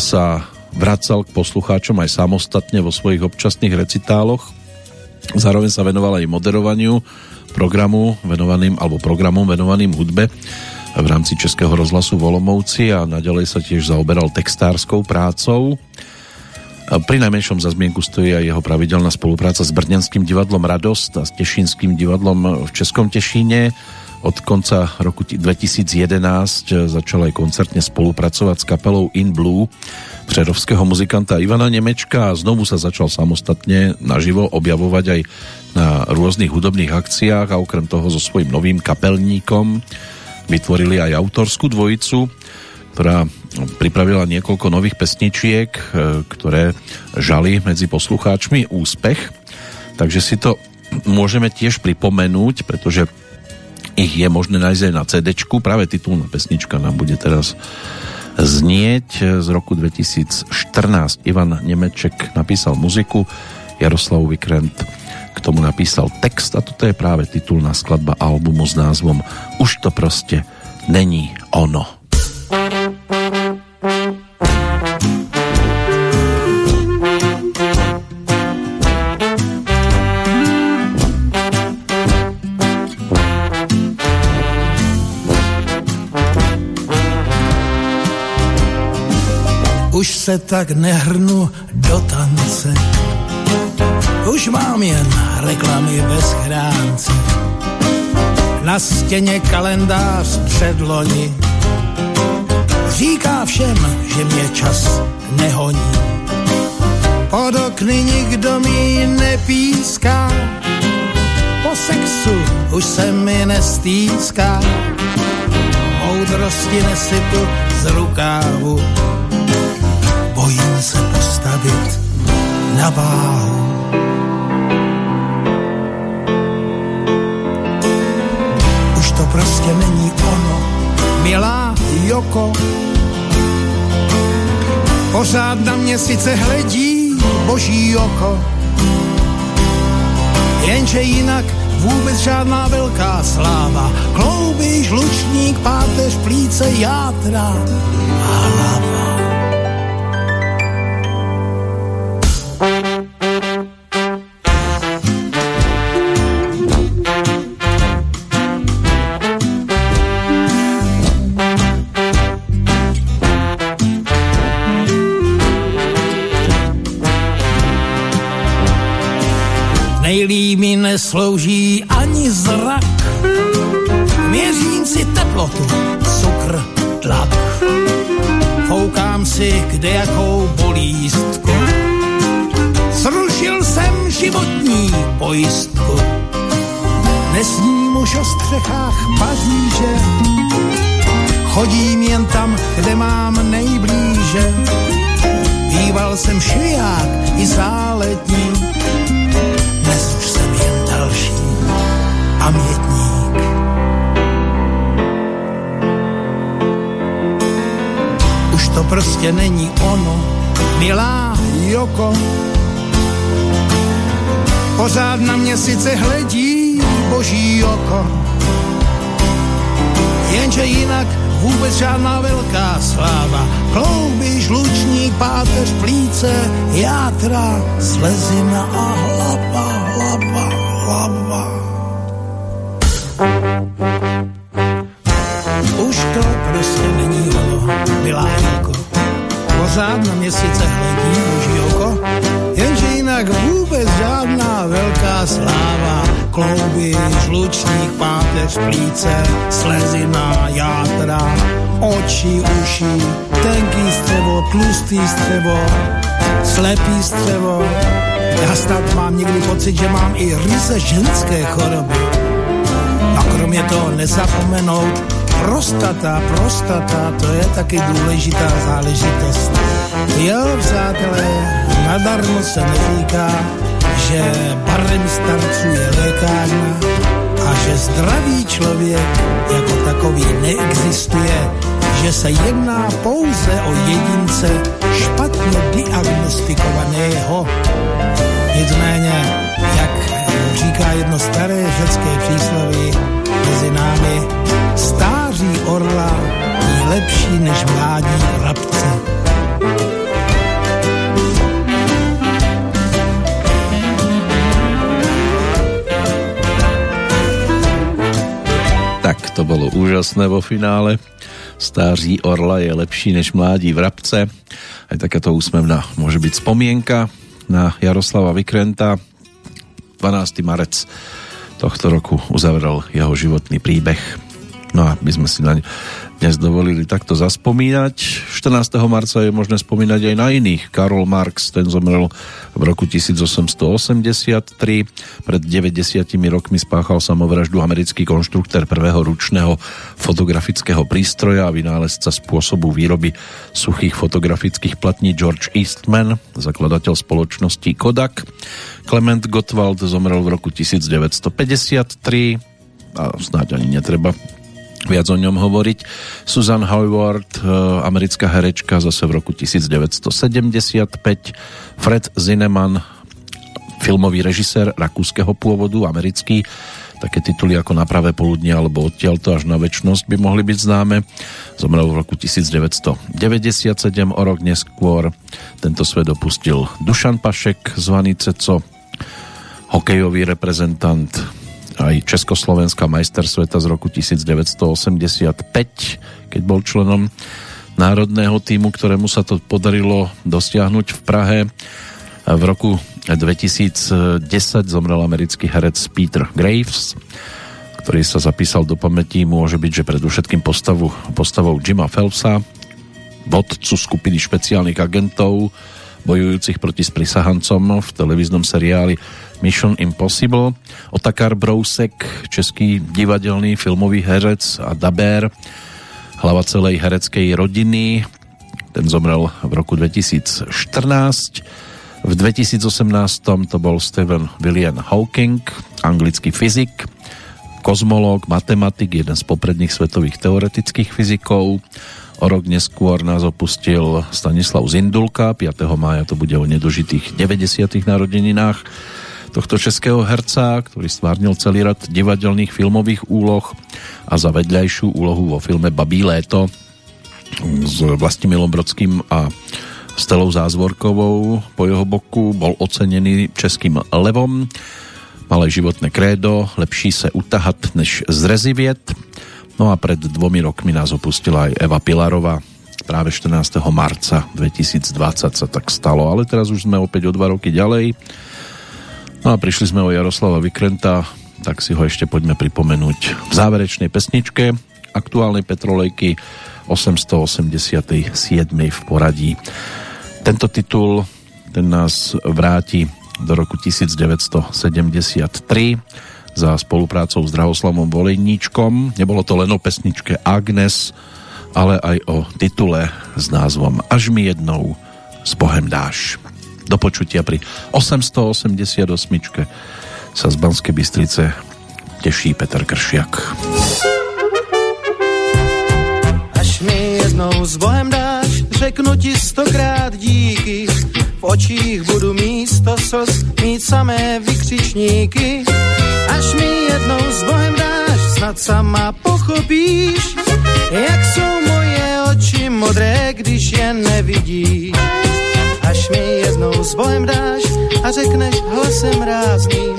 sa vracal k poslucháčom aj samostatne vo svojich občasných recitáloch. Zároveň sa venoval aj moderovaniu programu venovaným, alebo programom venovaným hudbe v rámci Českého rozhlasu Volomovci a naďalej sa tiež zaoberal textárskou prácou. Pri najmenšom za zmienku stojí aj jeho pravidelná spolupráca s Brňanským divadlom Radosť a s Tešínským divadlom v Českom Tešíne. Od konca roku 2011 začal aj koncertne spolupracovať s kapelou In Blue přerovského muzikanta Ivana Nemečka a znovu sa začal samostatne naživo objavovať aj na rôznych hudobných akciách a okrem toho so svojím novým kapelníkom vytvorili aj autorskú dvojicu, ktorá pripravila niekoľko nových pesničiek, e, ktoré žali medzi poslucháčmi úspech. Takže si to môžeme tiež pripomenúť, pretože ich je možné nájsť aj na CD. Práve titulná pesnička nám bude teraz znieť z roku 2014. Ivan Nemeček napísal muziku, Jaroslav Vikrent k tomu napísal text a toto je práve titulná skladba albumu s názvom Už to proste není ono. Se tak nehrnu do tance, už mám jen reklamy ve schránce. na stěně kalendář předloni. Říká všem, že mě čas nehoní. Pod okny nikdo mi nepíská, po sexu už se mi nestýská. Moudrosti nesypu z rukávu, postavit na váhu. Už to prostě není ono, milá Joko. Pořád na mě sice hledí boží oko, jenže jinak vůbec žádná velká sláva. Klouby, žlučník, páteř, plíce, játra a hlava. Mi boží oko, jenže jinak vůbec žádná velká sláva. Klouby, žlučník, páteř, plíce, slezina, játra, oči, uši, tenký střevo, tlustý střevo, slepý střevo. Já snad mám někdy pocit, že mám i ryze ženské choroby. A kromě toho nezapomenout, prostata, prostata, to je taky důležitá záležitost. Jo, přátelé, nadarmo se neříká, že barem starců je lékárna a že zdravý člověk jako takový neexistuje, že se jedná pouze o jedince špatně diagnostikovaného. Nicméně, jak říká jedno staré řecké přísloví mezi námi, stáří orla je lepší než mládí vrabce. Tak to bolo úžasné vo finále. Stáří orla je lepší než mládí vrabce. Aj takáto úsmevná môže byť spomienka na Jaroslava Vykrenta. 12. marec tohto roku uzavrel jeho životný príbeh. No a my sme si naň dnes dovolili takto zaspomínať. 14. marca je možné spomínať aj na iných. Karol Marx, ten zomrel v roku 1883. Pred 90 rokmi spáchal samovraždu americký konštruktor prvého ručného fotografického prístroja a vynálezca spôsobu výroby suchých fotografických platní George Eastman, zakladateľ spoločnosti Kodak. Clement Gottwald zomrel v roku 1953 a snáď ani netreba viac o ňom hovoriť. Susan Howard, americká herečka, zase v roku 1975. Fred Zinnemann, filmový režisér rakúskeho pôvodu, americký. Také tituly ako Na pravé poludne alebo Odtiaľto až na väčnosť by mohli byť známe. Zomrel v roku 1997, o rok neskôr. Tento svet opustil Dušan Pašek, zvaný Ceco, hokejový reprezentant aj Československá majster sveta z roku 1985, keď bol členom národného týmu, ktorému sa to podarilo dosiahnuť v Prahe. V roku 2010 zomrel americký herec Peter Graves, ktorý sa zapísal do pamäti, môže byť, že predovšetkým postavu, postavou Jima Phelpsa, vodcu skupiny špeciálnych agentov, bojujúcich proti sprisahancom v televíznom seriáli Mission Impossible. Otakar Brousek, český divadelný filmový herec a dabér, hlava celej hereckej rodiny. Ten zomrel v roku 2014. V 2018 to bol Stephen William Hawking, anglický fyzik, kozmológ, matematik, jeden z popredných svetových teoretických fyzikov. O rok neskôr nás opustil Stanislav Zindulka, 5. mája to bude o nedožitých 90. narodeninách tohto českého herca, ktorý stvárnil celý rad divadelných filmových úloh a za vedľajšiu úlohu vo filme Babí léto s Vlastimilom Brodským a Stelou Zázvorkovou po jeho boku bol ocenený českým levom malé životné krédo, lepší se utahat než zreziviet. No a pred dvomi rokmi nás opustila aj Eva Pilarová. Práve 14. marca 2020 sa tak stalo, ale teraz už sme opäť o dva roky ďalej. No a prišli sme o Jaroslava Vykrenta, tak si ho ešte poďme pripomenúť v záverečnej pesničke aktuálnej Petrolejky 887. v poradí. Tento titul ten nás vráti do roku 1973 za spoluprácou s Drahoslavom Volejníčkom. Nebolo to len o pesničke Agnes, ale aj o titule s názvom Až mi jednou s Bohem dáš. Do počutia pri 888. sa z Banskej Bystrice teší Petr Kršiak. Až mi jednou s Bohem dáš, řeknu ti stokrát díky, v očích budu místo slz mít samé vykřičníky. Až mi jednou s Bohem dáš, snad sama pochopíš, jak jsou moje oči modré, když je nevidíš. Až mi jednou s Bohem dáš a řekneš hlasem rázným,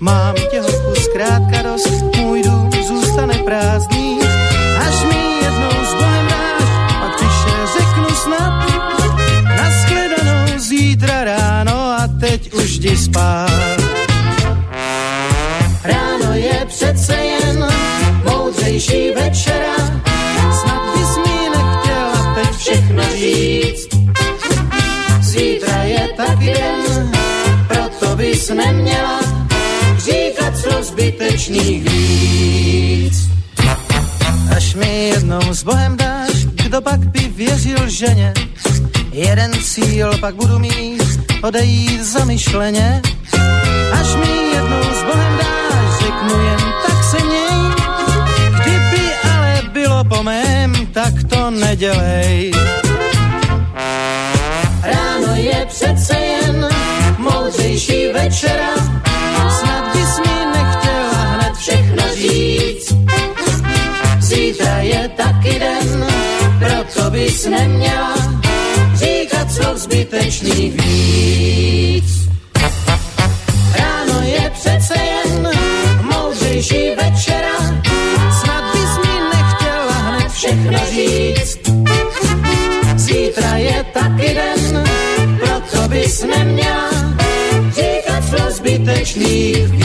mám tě hochu zkrátka dost, můj dům zůstane prázdný. Až mi jednou s Bohem dáš, pak tiše řeknu snad, zítra ráno a teď už jdi spát. Ráno je přece jen moudřejší večera, snad bys mi nechtěla teď všechno říct. Bys neměla říkat co zbytečných víc. Až mi jednou s Bohem dáš, kdo pak by věřil ženě, Jeden cíl pak budu mít, odejít zamyšleně, až mi jednou s Bohem dáš, řeknu jen tak se měj. Kdyby ale bylo po mém, tak to nedělej. Ráno je přece jen moudřejší večera, snad bys mi nechtěla hned všechno říct. Zítra je taky den, proto bys neměla říkat slov zbytečných víc. Ráno je přece jen moudřejší večera, snad bys mi nechtěla hned všechno říct. Zítra je taky den, proto bys neměla Technique